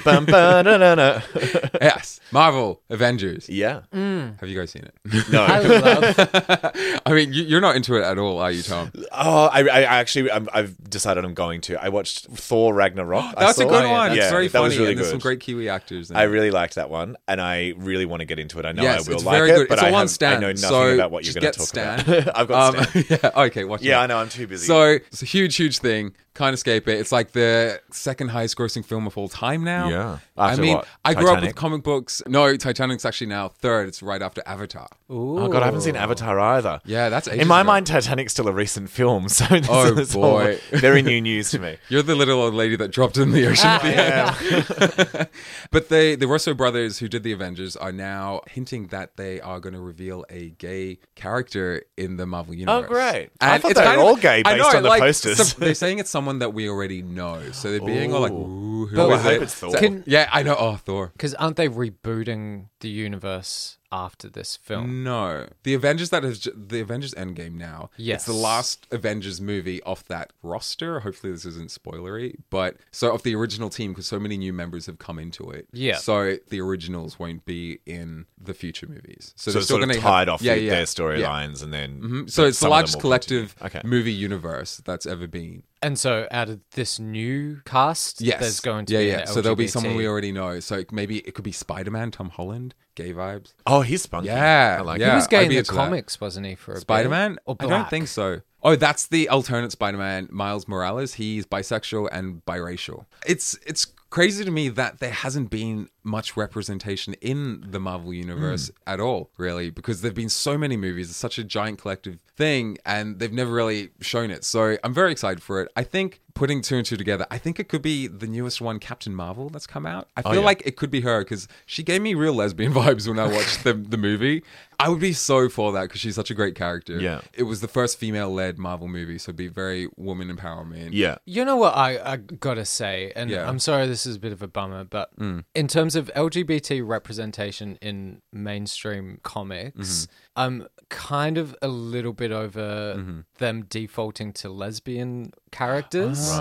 Yes. Marvel. Avengers. Yeah. Have you guys seen it? No. I love I mean, you, you're not into it at all, are you, Tom? Oh, I, I actually, I'm, I've decided I'm going to. I watched Thor Ragnarok. I That's a good it. one. Yeah, it's very that funny. was really and there's some great Kiwi actors. in I it. really liked that one, and I really want to get into it. I know yes, I will it's like very it, good. but it's I, all on have, Stan. I know nothing so about what you're going to talk Stan. about. I've got Um, yeah. Okay. Watch. Yeah, it. I know. I'm too busy. So it's a huge, huge thing. Can't escape it. It's like the second highest grossing film of all time now. Yeah. I mean, what? I grew up with comic books. No, Titanic's actually now third. It's right after Avatar. Oh god, I haven't seen Avatar either. Yeah, that's ages in my ago. mind. Titanic's still a recent film, so this Oh, is all boy. very new news to me. You're the little old lady that dropped in the ocean at the end. but they, the Russo brothers who did the Avengers are now hinting that they are going to reveal a gay character in the Marvel universe. Oh, great. I thought they were all gay based know, on the like, posters. some- they're saying it's someone that we already know. So they're being all like, ooh, who But I hope it? it's Thor. So- Can- yeah, I know. Oh, Thor. because aren't they rebooting the universe after this film? No, the Avengers that is has the Avengers Endgame now. Yes. it's the last Avengers movie off that roster. Hopefully, this isn't spoilery, but so of the original team because so many new members have come into it. Yeah. so the originals won't be in the future movies. So, So they're it's still sort of going to tied off yeah, yeah, their yeah. storylines, and then Mhm. So but it's the some of them largest collective. Okay. movie universe that's ever been. And so, out of this new cast, Yes, there's going to yeah, be yeah. an So there'll be someone we already know. So maybe it could be Spider Man, Tom Holland, gay vibes. Oh, he's spunky. Yeah, I like yeah. He was gay I'd in the into that. comics, wasn't he? For? Spider Man? I don't think so. Oh, that's the alternate Spider Man, Miles Morales. He's bisexual and biracial. It's it's crazy to me that there hasn't been much representation in the Marvel universe hmm. at all, really, because there've been so many movies. It's such a giant collective thing, and they've never really shown it. So I'm very excited for it. I think putting two and two together, I think it could be the newest one, Captain Marvel, that's come out. I oh, feel yeah. like it could be her because she gave me real lesbian vibes when I watched the the movie. I would be so for that because she's such a great character. Yeah. It was the first female led Marvel movie, so it'd be very woman empowerment. Yeah. You know what I, I gotta say, and Yeah. I'm sorry this is a bit of a bummer, but in terms of LGBT representation in mainstream comics, I'm kind of a little bit over them defaulting to lesbian characters.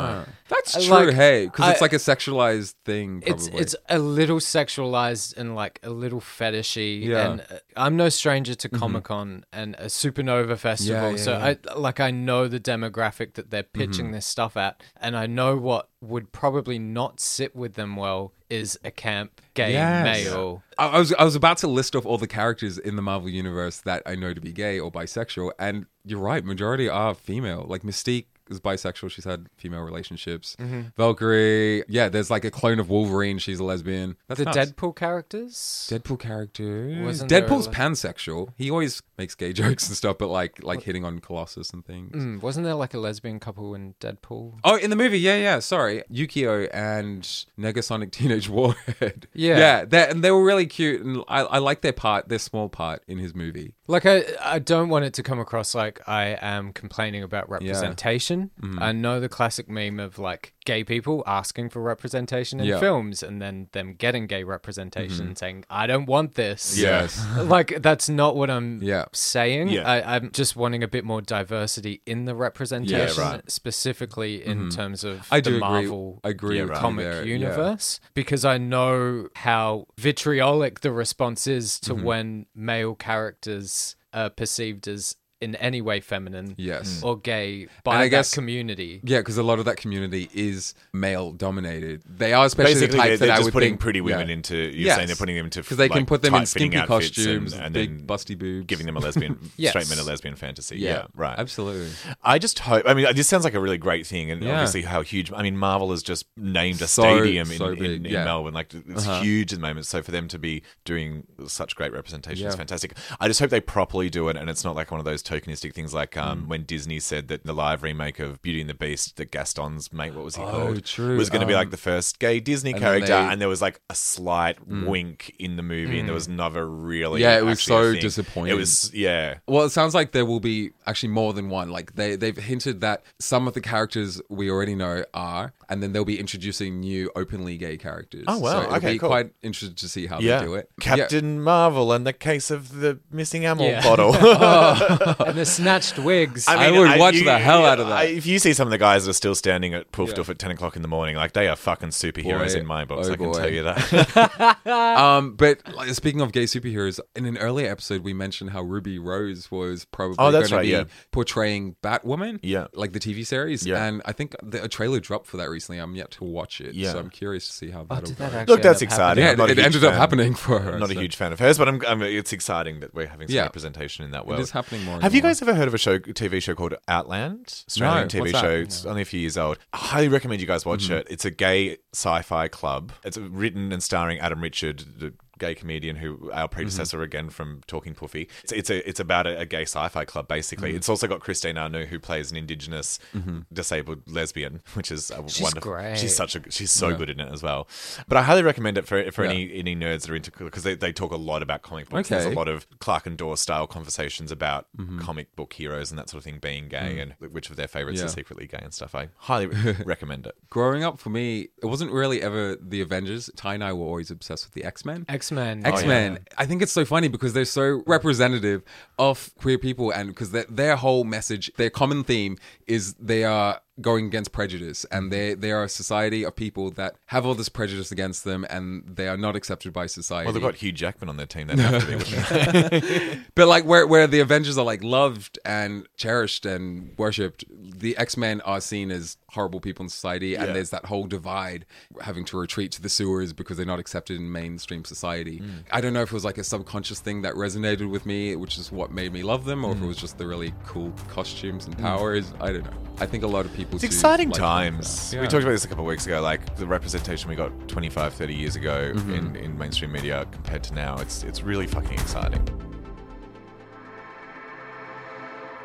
That's true, like- hey, because it's like a sexualized thing. Probably. It's it's a little sexualized and like a little fetishy. Yeah. Mm-hmm. And uh, I'm no stranger to Comic Con and a Supanova Festival, yeah, so yeah. Mm-hmm. I like I know the demographic that they're pitching this stuff at, and I know what would probably not sit with them well is a camp gay Yes. male. I, I was I was about to list off all the characters in the Marvel universe that I know to be gay or bisexual, and you're right, majority are female. Like Mystique is bisexual; she's had female relationships. Mm-hmm. Valkyrie, yeah, there's like a clone of Wolverine; she's a lesbian. That's The nuts. Deadpool characters. Deadpool character. Wasn't there a Deadpool's pansexual. He always makes gay jokes and stuff, but like like hitting on Colossus and things. Mm, wasn't there like a lesbian couple in Deadpool? Oh, in the movie, yeah, yeah. Sorry, Yukio and Negasonic Teenage Warhead. Yeah. yeah, they and they were really cute, and I, I like their part, their small part in his movie. Like I, I don't want it to come across like I am complaining about representation. Mm-hmm. I know the classic meme of like gay people asking for representation in Yeah. Mm-hmm. films and then them getting gay representation and saying, I don't want this. Yes. like that's not what I'm Yeah. saying. Yeah. I, I'm just wanting a bit more diversity in the representation, right. specifically in terms of Mm-hmm. I the do agree. Marvel I agree Yeah, with right. comic there, yeah. universe because I know how vitriolic the response is Mm-hmm. to when male characters are perceived as in any way feminine Yes. or gay And by I that guess- community. Yeah, because a lot of that community is male dominated. They are especially Basically, the they're, type they're that I just would putting think, pretty women yeah. into. You're Yes. saying they're putting them into because they can put them in tight-fitting skimpy costumes, and, and big then busty boobs, giving them a lesbian, Yes. straight men a lesbian fantasy. Yeah, right. Absolutely. I just hope. I mean, this sounds like a really great thing, and Yeah. obviously how huge. I mean, Marvel has just named a So- stadium in, so in, big, in yeah. Melbourne. Like it's Uh-huh. huge at the moment. So for them to be doing such great representation is fantastic. I just hope they properly do it, and it's not like one of those tokenistic things like um, Mm. when Disney said that the live remake of Beauty and the Beast, that Gaston's mate, what was he Oh, called, true. was going to be like Um, the first gay Disney and character, they- Mm. and there was like a slight wink in the movie, and there was never really. Yeah, it was so disappointing. It was yeah. Well, it sounds like there will be actually more than one. Like they they've hinted that some of the characters we already know are, and then they'll be introducing new openly gay characters. Oh, wow. So it'll Okay, be cool. quite interested to see how Yeah, they do it. Captain Marvel and the case of the missing ammo Yeah. bottle. Yeah. and the snatched wigs. I would watch the hell out of that. I- if you see some of the guys that are still standing at Poof Doof at 10 o'clock in the morning, like they are fucking superheroes Boy, in my books, oh I can boy. tell you that. um, but like, speaking of gay superheroes, in an earlier episode, we mentioned how Ruby Rose was probably Oh, that's going right, to be yeah. portraying Batwoman, Yeah. like the TV series. Yeah. And I think the, a trailer dropped for that recently. I'm yet to watch it, Yeah. so I'm curious to see how Oh, that'll did go. that Look, that's exciting. Yeah, I'm not a it huge ended up happening for her, I'm not a huge fan of hers, but I'm, I'm, it's exciting that we're having some Yeah. representation in that world. is happening more and Have you guys ever heard of a show, TV show called Outland? Australian No, TV what's that? show. It's only a few years old. I highly recommend you guys watch Mm-hmm. it. It's a gay sci-fi club. It's written and starring Adam Richard, the gay comedian who our predecessor Mm-hmm. again from Talking Puffy. It's it's a it's about a, a gay sci-fi club basically. Mm-hmm. It's also got Christine Anu who plays an indigenous disabled lesbian, which is a She's wonderful. great. She's such a she's so good in it as well. But I highly recommend it for for Yeah. any any nerds that are into because they, they talk a lot about comic books. There's a lot of Clark and Dawes style conversations about Mm-hmm. comic book heroes and that sort of thing being gay and which of their favorites Mm. Yeah. are secretly gay and stuff. I highly recommend it. Growing up, for me, it wasn't really ever the Avengers. Ty and I were always obsessed with the X Men. X Men. Oh, X Men. I think it's so funny because they're so representative of queer people, and because their, their whole message, their common theme is they are going against prejudice, and they they are a society of people that have all this prejudice against them, and they are not accepted by society. Well, they've got Hugh Jackman on their team. They have to be. but like where where the Avengers are like loved and cherished and worshipped, the X Men are seen as horrible people in society, and Yeah. there's that whole divide, having to retreat to the sewers because they're not accepted in mainstream society. Mm. I don't know if it was like a subconscious thing that resonated with me, which is what made me love them, or if it Mm. was just the really cool costumes and powers. I don't know. I think a lot of people. It's do exciting like times. that. We talked about this a couple of weeks ago. Like the representation we got 25, 30 years ago Mm-hmm. in, in mainstream media compared to now, it's it's really fucking exciting.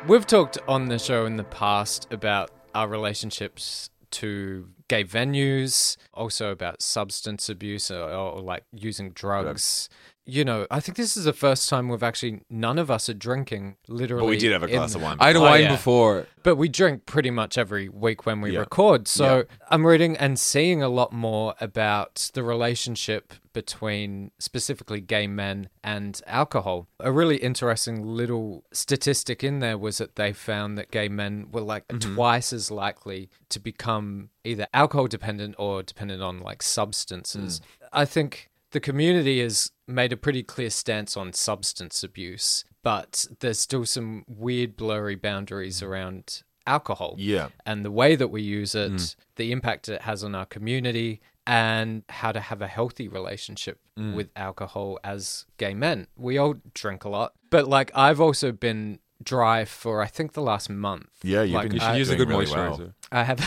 We've talked on the show in the past about our relationships to gay venues, also about substance abuse or, or like using drugs. You know, I think this is the first time we've actually none of us are drinking. Literally, But we did have a in- glass of wine. I had a Oh, wine yeah. before. but we drink pretty much every week when we Yeah. record. So I'm reading and seeing a lot more about the relationship between specifically gay men and alcohol. A really interesting little statistic in there was that they found that gay men were like mm-hmm. twice as likely to become either alcohol dependent or dependent on like substances. Mm. I think the community has made a pretty clear stance on substance abuse, but there's still some weird, blurry boundaries mm. around alcohol. Yeah. And the way that we use it, mm. the impact it has on our community, and how to have a healthy relationship mm. with alcohol as gay men. We all drink a lot, but like I've also been dry for I think the last month. Yeah, you've Like, been You should I- use a doing good really moisturizer. well. I have.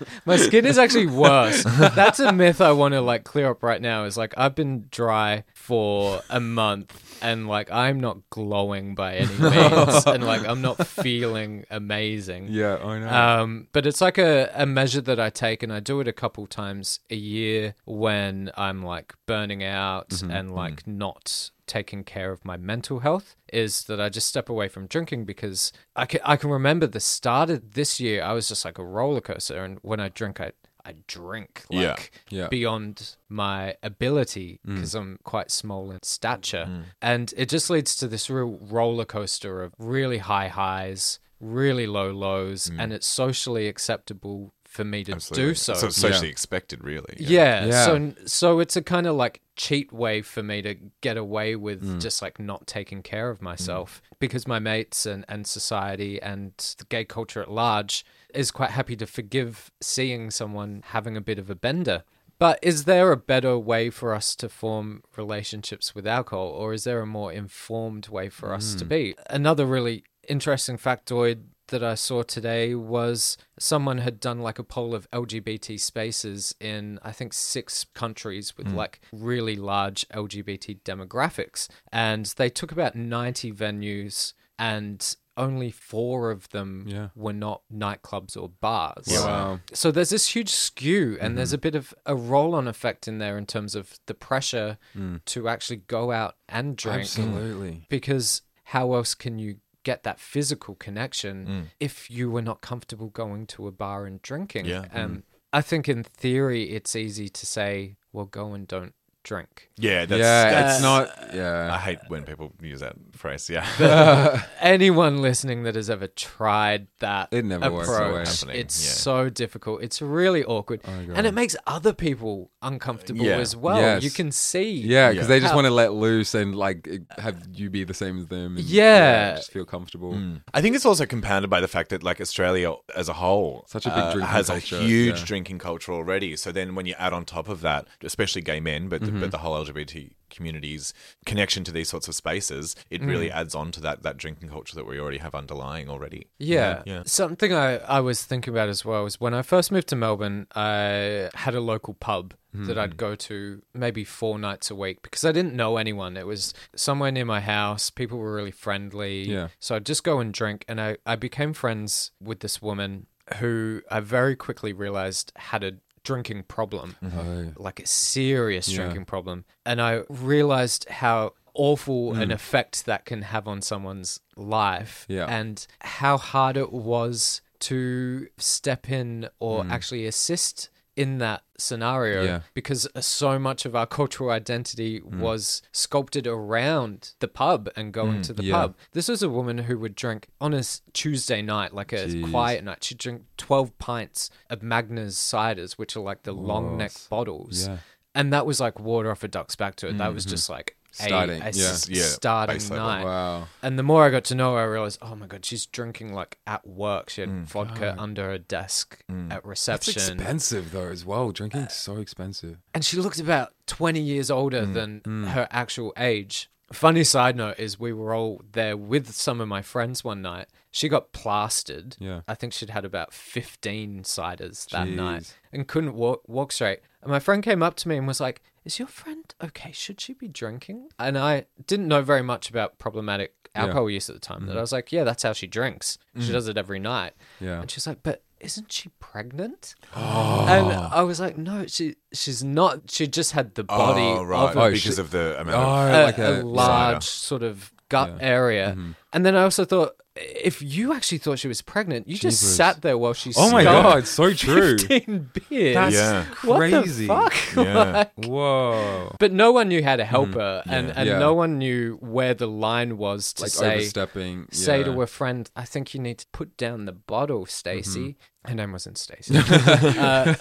my skin is actually worse. That's a myth I want to like clear up right now. Is like I've been dry for a month and like I'm not glowing by any means, and like I'm not feeling amazing. Yeah, I know. Um, but it's like a, a measure that I take, and I do it a couple times a year when I'm like burning out Mm-hmm, and like not taking care of my mental health. Is that I just step away from drinking because I can I can remember the start of this year I was just like a roller coaster, and when I drink, I I drink like Yeah, yeah. beyond my ability Mm. because I'm quite small in stature. And it just leads to this real roller coaster of really high highs, really low lows, and it's socially acceptable for me to Mm. Absolutely. do so. So it's socially expected, really. yeah. Yeah. So so it's a kind of like cheat way for me to get away with Mm. just like not taking care of myself because my mates and, and society and the gay culture at large is quite happy to forgive seeing someone having a bit of a bender. But is there a better way for us to form relationships with alcohol, or is there a more informed way for us Mm. to be? Another really interesting factoid that I saw today was someone had done like a poll of LGBT spaces in I think six countries with hmm. like really large LGBT demographics and they took about 90 venues and only 4 of them Yeah. were not nightclubs or bars. Wow. So there's this huge skew, and hmm. there's a bit of a roll on effect in there in terms of the pressure hmm. to actually go out and drink. Absolutely. Because how else can you get that physical connection if you were not comfortable going to a bar and drinking? Yeah. Um, I think in theory, it's easy to say, well, go and don't drink. Yeah, that's, yeah, that's it's not. Yeah, I hate when people use that phrase. Yeah. Anyone listening that has ever tried that It never works that approach, Happening, it's yeah. so difficult. It's really awkward, and it makes other people uncomfortable Yeah. as well. Yes. You can see, yeah, because they just How- want to let loose and like have you be the same as them. And, Yeah. just feel comfortable. I think it's also compounded by the fact that like Australia as a whole Such a big uh, drinking has culture, a huge yeah. drinking culture already. So then when you add on top of that, especially gay men, but Mm-hmm. Mm-hmm. but the whole LGBT community's connection to these sorts of spaces, it really mm. adds on to that that drinking culture that we already have underlying already. Yeah. Yeah. Something I, I was thinking about as well is when I first moved to Melbourne, I had a local pub that I'd mm-hmm. go to maybe four nights a week because I didn't know anyone. It was somewhere near my house. People were really friendly. Yeah. So I'd just go and drink. And I, I became friends with this woman who I very quickly realized had a drinking problem Oh, like a serious Yeah. drinking problem. And I realized how awful Mm. an effect that can have on someone's life Yeah. and how hard it was to step in or mm. actually assist in that scenario Mm. Yeah. because so much of our cultural identity Mm. was sculpted around the pub and going to the Mm. yeah. pub. This was a woman who would drink on a Tuesday night, like a Jeez. quiet night. She'd drink 12 pints of Magners ciders, which are like the long neck bottles. Yeah. And that was like water off a duck's back to it. That was just like Mm-hmm. Starting, a, yeah. s- Yeah, starting base level. night. Wow. And the more I got to know her, I realized, oh my god, she's drinking like at work. She had Mm. vodka under her desk at reception. That's reception, expensive though as well. Drinking's so expensive. and she looked about twenty years older Mm. than her actual age. Funny side note is we were all there with some of my friends one night. She got plastered. Yeah. I think she'd had about fifteen ciders that Jeez. night and couldn't walk walk straight. And my friend came up to me and was like, "Is your friend okay? Should she be drinking?" And I didn't know very much about problematic alcohol use at the time. That mm-hmm. I was like, "Yeah, that's how she drinks. She mm-hmm. does it every night." Yeah. And she's like, "But isn't she pregnant?" Oh. And I was like, "No, she she's not. She just had the body oh, right. of a, Oh, because of the amount Oh, of a, like a a- large sort of gut Yeah. area." Mm-hmm. And then I also thought, if you actually thought she was pregnant, you just sat there while she Oh my god, so true. 15 beers. That's Yeah. What the crazy. fuck? Yeah. Like- Whoa. but no one knew how to help her, and, and Mm-hmm. Yeah. no one knew where the line was to Like say overstepping. say to a friend, "I think you need to put down the bottle, Stacy." Mm-hmm. Her name wasn't Stacy. uh,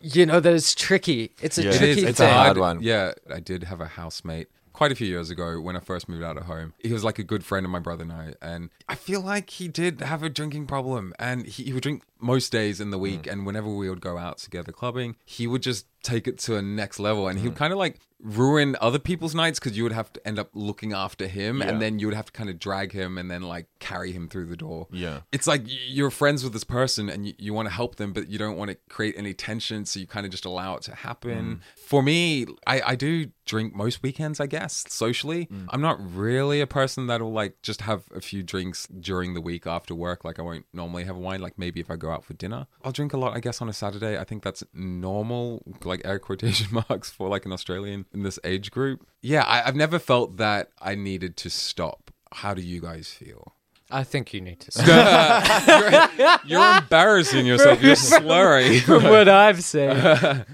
you know that it's tricky. It's a Yeah. Tricky is. It's thing. a I hard one. Yeah, I did have a housemate quite a few years ago when I first moved out of home. He was like a good friend of my brother and I, and I feel like he did have a drinking problem, and he, he would drink most days in the week, Mm. and whenever we would go out together clubbing, he would just take it to a next level, and he Mm. would kind of like ruin other people's nights because you would have to end up looking after him, Yeah. and then you would have to kind of drag him and then like carry him through the door. Yeah. It's like y- you're friends with this person and you, you want to help them, but you don't want to create any tension. So you kind of just allow it to happen. For me, I, I do drink most weekends, I guess, socially. I'm not really a person that'll like just have a few drinks during the week after work. Like I won't normally have wine. Like maybe if I go out for dinner, I'll drink a lot, I guess, on a Saturday. I think that's normal, like air quotation marks for like an Australian in this age group. Yeah, I, I've never felt that I needed to stop. How do you guys feel? I think you need to. Stop. You're embarrassing yourself. You're slurry. From what I've seen,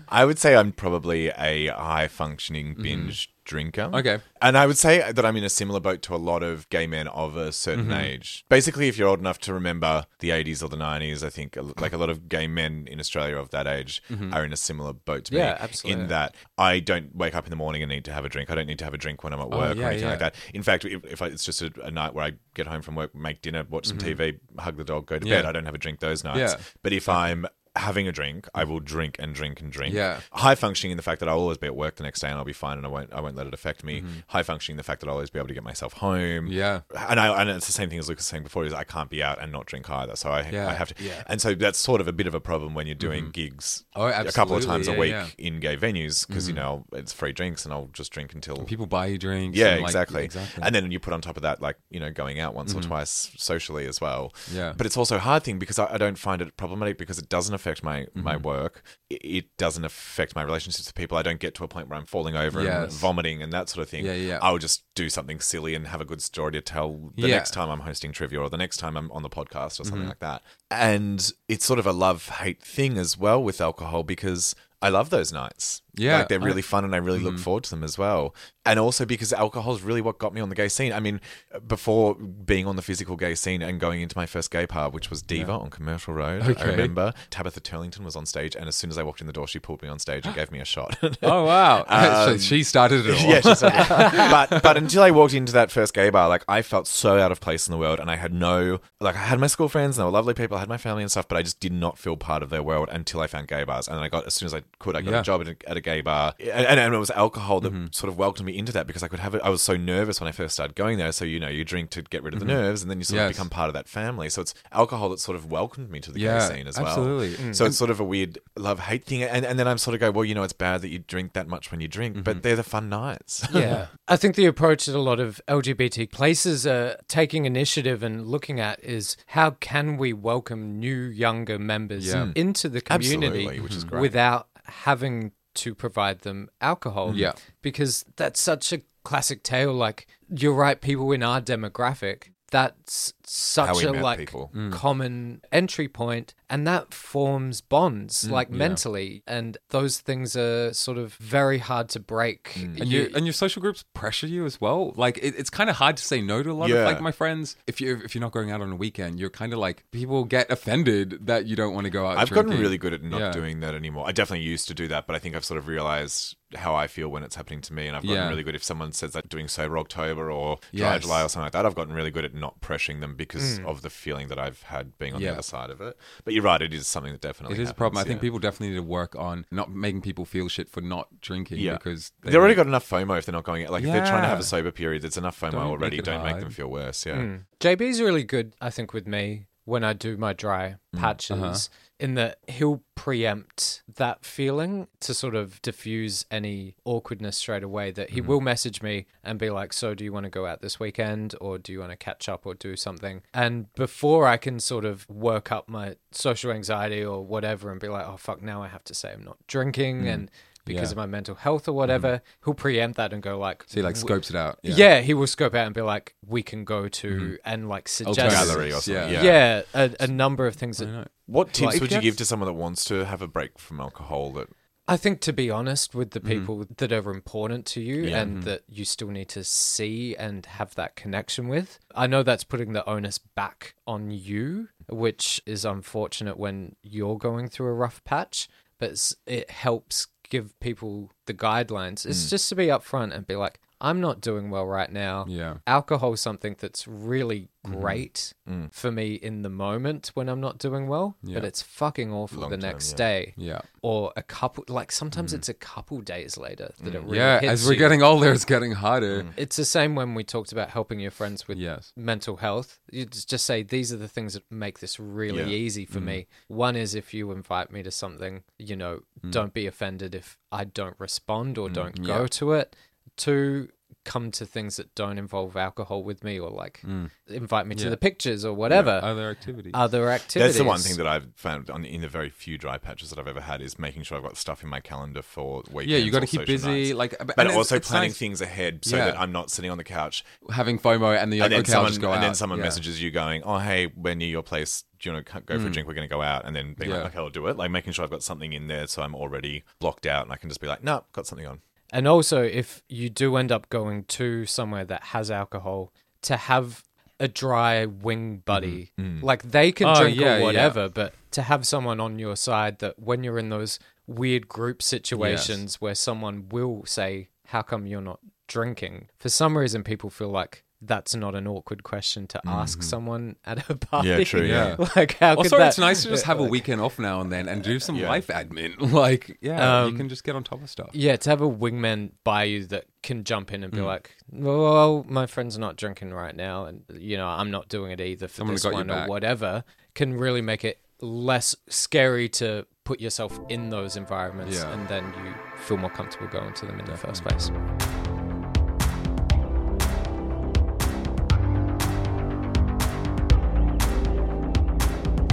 I would say I'm probably a high functioning mm-hmm. binge drinker. Mm-hmm. Okay. And I would say that I'm in a similar boat to a lot of gay men of a certain Mm-hmm. age. Basically, if you're old enough to remember the 80s or the 90s, I think like a lot of gay men in Australia of that age are in a similar boat to me. Yeah, absolutely. In that I don't wake up in the morning and need to have a drink. I don't need to have a drink when I'm at work Oh, yeah, or anything yeah. like that. In fact, if, if I, it's just a, a night where I get home from work, make dinner, watch some TV, hug the dog, go to Mm-hmm. Bed, I don't have a drink those nights. But if I'm having a drink, I will drink and drink and drink. Yeah. High functioning in the fact that I'll always be at work the next day and I'll be fine and I won't I won't let it affect me. Mm-hmm. High functioning in the fact that I'll always be able to get myself home. Mm-hmm. Yeah. And I and it's the same thing as Lucas was saying before is I can't be out and not drink either. So I Yeah, I have to yeah. and so that's sort of a bit of a problem when you're doing mm-hmm. gigs Oh, a couple of times a week yeah. in gay venues because you mm-hmm. know it's free drinks and I'll just drink until People buy you drinks. yeah, and, like, exactly. Exactly. And then you put on top of that, like, you know, going out once or twice socially as well. Yeah. But it's also a hard thing because I, I don't find it problematic because it doesn't affect my, my work. It, doesn't affect my relationships with people. I don't get to a point where I'm falling over and vomiting and that sort of thing. Yeah, yeah. I'll just do something silly and have a good story to tell the Yeah. next time I'm hosting trivia or the next time I'm on the podcast or something Mm-hmm. like that. And it's sort of a love hate thing as well with alcohol because. I love those nights. Yeah. like they're really I- fun, and I really look forward to them as well. And also because alcohol is really what got me on the gay scene. I mean, before being on the physical gay scene and going into my first gay pub, which was Diva on Commercial Road, I Okay. remember Tabitha Turlington was on stage, and as soon as I walked in the door, she pulled me on stage and gave me a shot. Oh wow! so Um, she started it all. yeah, she started. but but until I walked into that first gay bar, like I felt so out of place in the world, and I had no like I had my school friends and they were lovely people. I had my family and stuff, but I just did not feel part of their world until I found gay bars. And then I got as soon as I could, I got Yeah. a job at a, at a gay bar, and, and, and it was alcohol that mm-hmm. sort of welcomed me into that because I could have it. I was so nervous when I first started going there, so you know you drink to get rid of the mm-hmm. nerves, and then you sort of become part of that family. So it's alcohol that sort of welcomed me to the Yeah, gay scene as well. absolutely. Mm. So it's sort of a weird love hate thing, and and then I'm sort of go, well, you know, it's bad that you drink that much when you drink, but mm-hmm. they're the fun nights. Yeah. I think the approach that a lot of LGBT places are taking initiative and looking at is how can we welcome new younger members Yeah. Mm. into the community Absolutely, which is great. without having to provide them alcohol. Yeah. Because that's such a classic tale. Like, you're right, people in our demographic. That's such a like people. Mm. common entry point, and that forms bonds mm, like yeah. mentally, and those things are sort of very hard to break. Mm. And you and your social groups pressure you as well. Like it, it's kind of hard to say no to a lot Yeah. of like my friends. If you if you're not going out on a weekend, you're kind of like people get offended that you don't want to go out. I've drinking. gotten really good at not Yeah. doing that anymore. I definitely used to do that, but I think I've sort of realized how I feel when it's happening to me, and I've gotten Yeah. really good if someone says that doing sober October or dry Yes. July or something like that. I've gotten really good at not pressuring them because of the feeling that I've had being on Yeah. the other side of it. But you're right; it is something that definitely It is a problem. I happens, think yeah. people definitely need to work on not making people feel shit for not drinking Yeah, because they they've already got enough FOMO if they're not going out. Like if they're trying to have Yeah. a sober period, it's enough FOMO Don't make already. it Don't make hard. them feel worse. Yeah. Mm. JB's really good, I think, with me when I do my dry patches, uh-huh. In that he'll preempt that feeling to sort of diffuse any awkwardness straight away. That he mm-hmm. will message me and be like, So, do you want to go out this weekend or do you want to catch up or do something? And before I can sort of work up my social anxiety or whatever and be like, Oh, fuck, now I have to say I'm not drinking mm. and because Yeah. of my mental health or whatever, mm-hmm. he'll preempt that and go like, so he like scopes it out. yeah. he will scope out and be like, we can go to mm-hmm. and like suggest Alternatives. Gallery or something. Yeah. Yeah. yeah, a, a number of things that What tips Like- would you give to someone that wants to have a break from alcohol? That I think to be honest with the mm-hmm. people that are important to you Yeah. and that you still need to see and have that connection with. I know that's putting the onus back on you, which is unfortunate when you're going through a rough patch, but it helps give people the guidelines. It's mm. just to be upfront and be like, I'm not doing well right now. Yeah. Alcohol is something that's really Mm-hmm. great Mm. for me in the moment when I'm not doing well, Yeah. but it's fucking awful Long the term, next yeah. day Yeah. or a couple like sometimes mm. it's a couple days later that it mm. really yeah. As we're you. getting older, it's getting harder. Mm. it's the same when we talked about helping your friends with Yes. mental health you just say these are the things that make this really Yeah. easy for me one is if you invite me to something you know don't be offended if i don't respond or don't go to it two come to things that don't involve alcohol with me or like mm. invite me to the pictures or whatever Other activities. other activities That's the one thing that I've found on in the very few dry patches that I've ever had is making sure I've got stuff in my calendar for weekends. yeah, you got to keep busy. nights. Like, but, but it's- also it's planning nice things ahead so Yeah. that I'm not sitting on the couch having FOMO and you're and then okay, someone I'll just go and then someone Yeah. messages you going, "Oh, hey, we're near your place. Do you want to go for a mm. drink? We're going to go out." And then being Yeah. like, "Okay, I'll do it." Like making sure I've got something in there so I'm already blocked out and I can just be like, "No, got something on." And also, if you do end up going to somewhere that has alcohol, to have a dry wing buddy, mm, mm. like they can Oh, drink yeah, or yeah. whatever, but to have someone on your side that when you're in those weird group situations where someone will say, How come you're not drinking? For some reason, people feel like that's not an awkward question to ask someone at a party. Yeah, true, yeah. like, how could Also, that- it's nice to just have a weekend off now and then and do some Yeah. life admin. Like, yeah, you Um, can just get on top of stuff. Yeah, to have a wingman by you that can jump in and Mm. be like, "Well, my friend's are not drinking right now, and you know I'm not doing it either for Someone's this got one or whatever," can really make it less scary to put yourself in those environments, Yeah. and then you feel more comfortable going to them in the first place.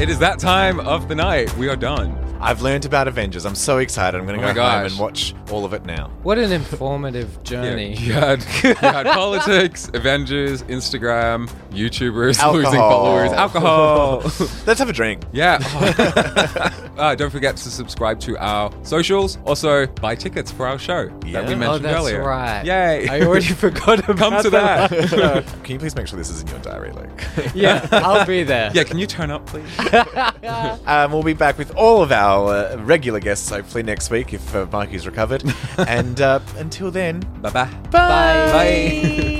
It is that time of the night. We are done. I've learned about Avengers. I'm so excited. I'm going Oh to my go home gosh. and watch all of it now. What an informative journey! You had, you had politics, Avengers, Instagram, YouTubers losing Alcohol. followers, alcohol. Let's have a drink. yeah. Uh, don't forget to subscribe to our socials. Also, buy tickets for our show that we mentioned oh, that's earlier. right. Yay! I already forgot about Come to that. Can you please make sure this is in your diary, Luke? yeah, I'll be there. yeah, can you turn up, please? Um, we'll be back with all of our uh, regular guests hopefully next week if uh, Mikey's recovered. and uh, until then, bye bye. Bye. Bye.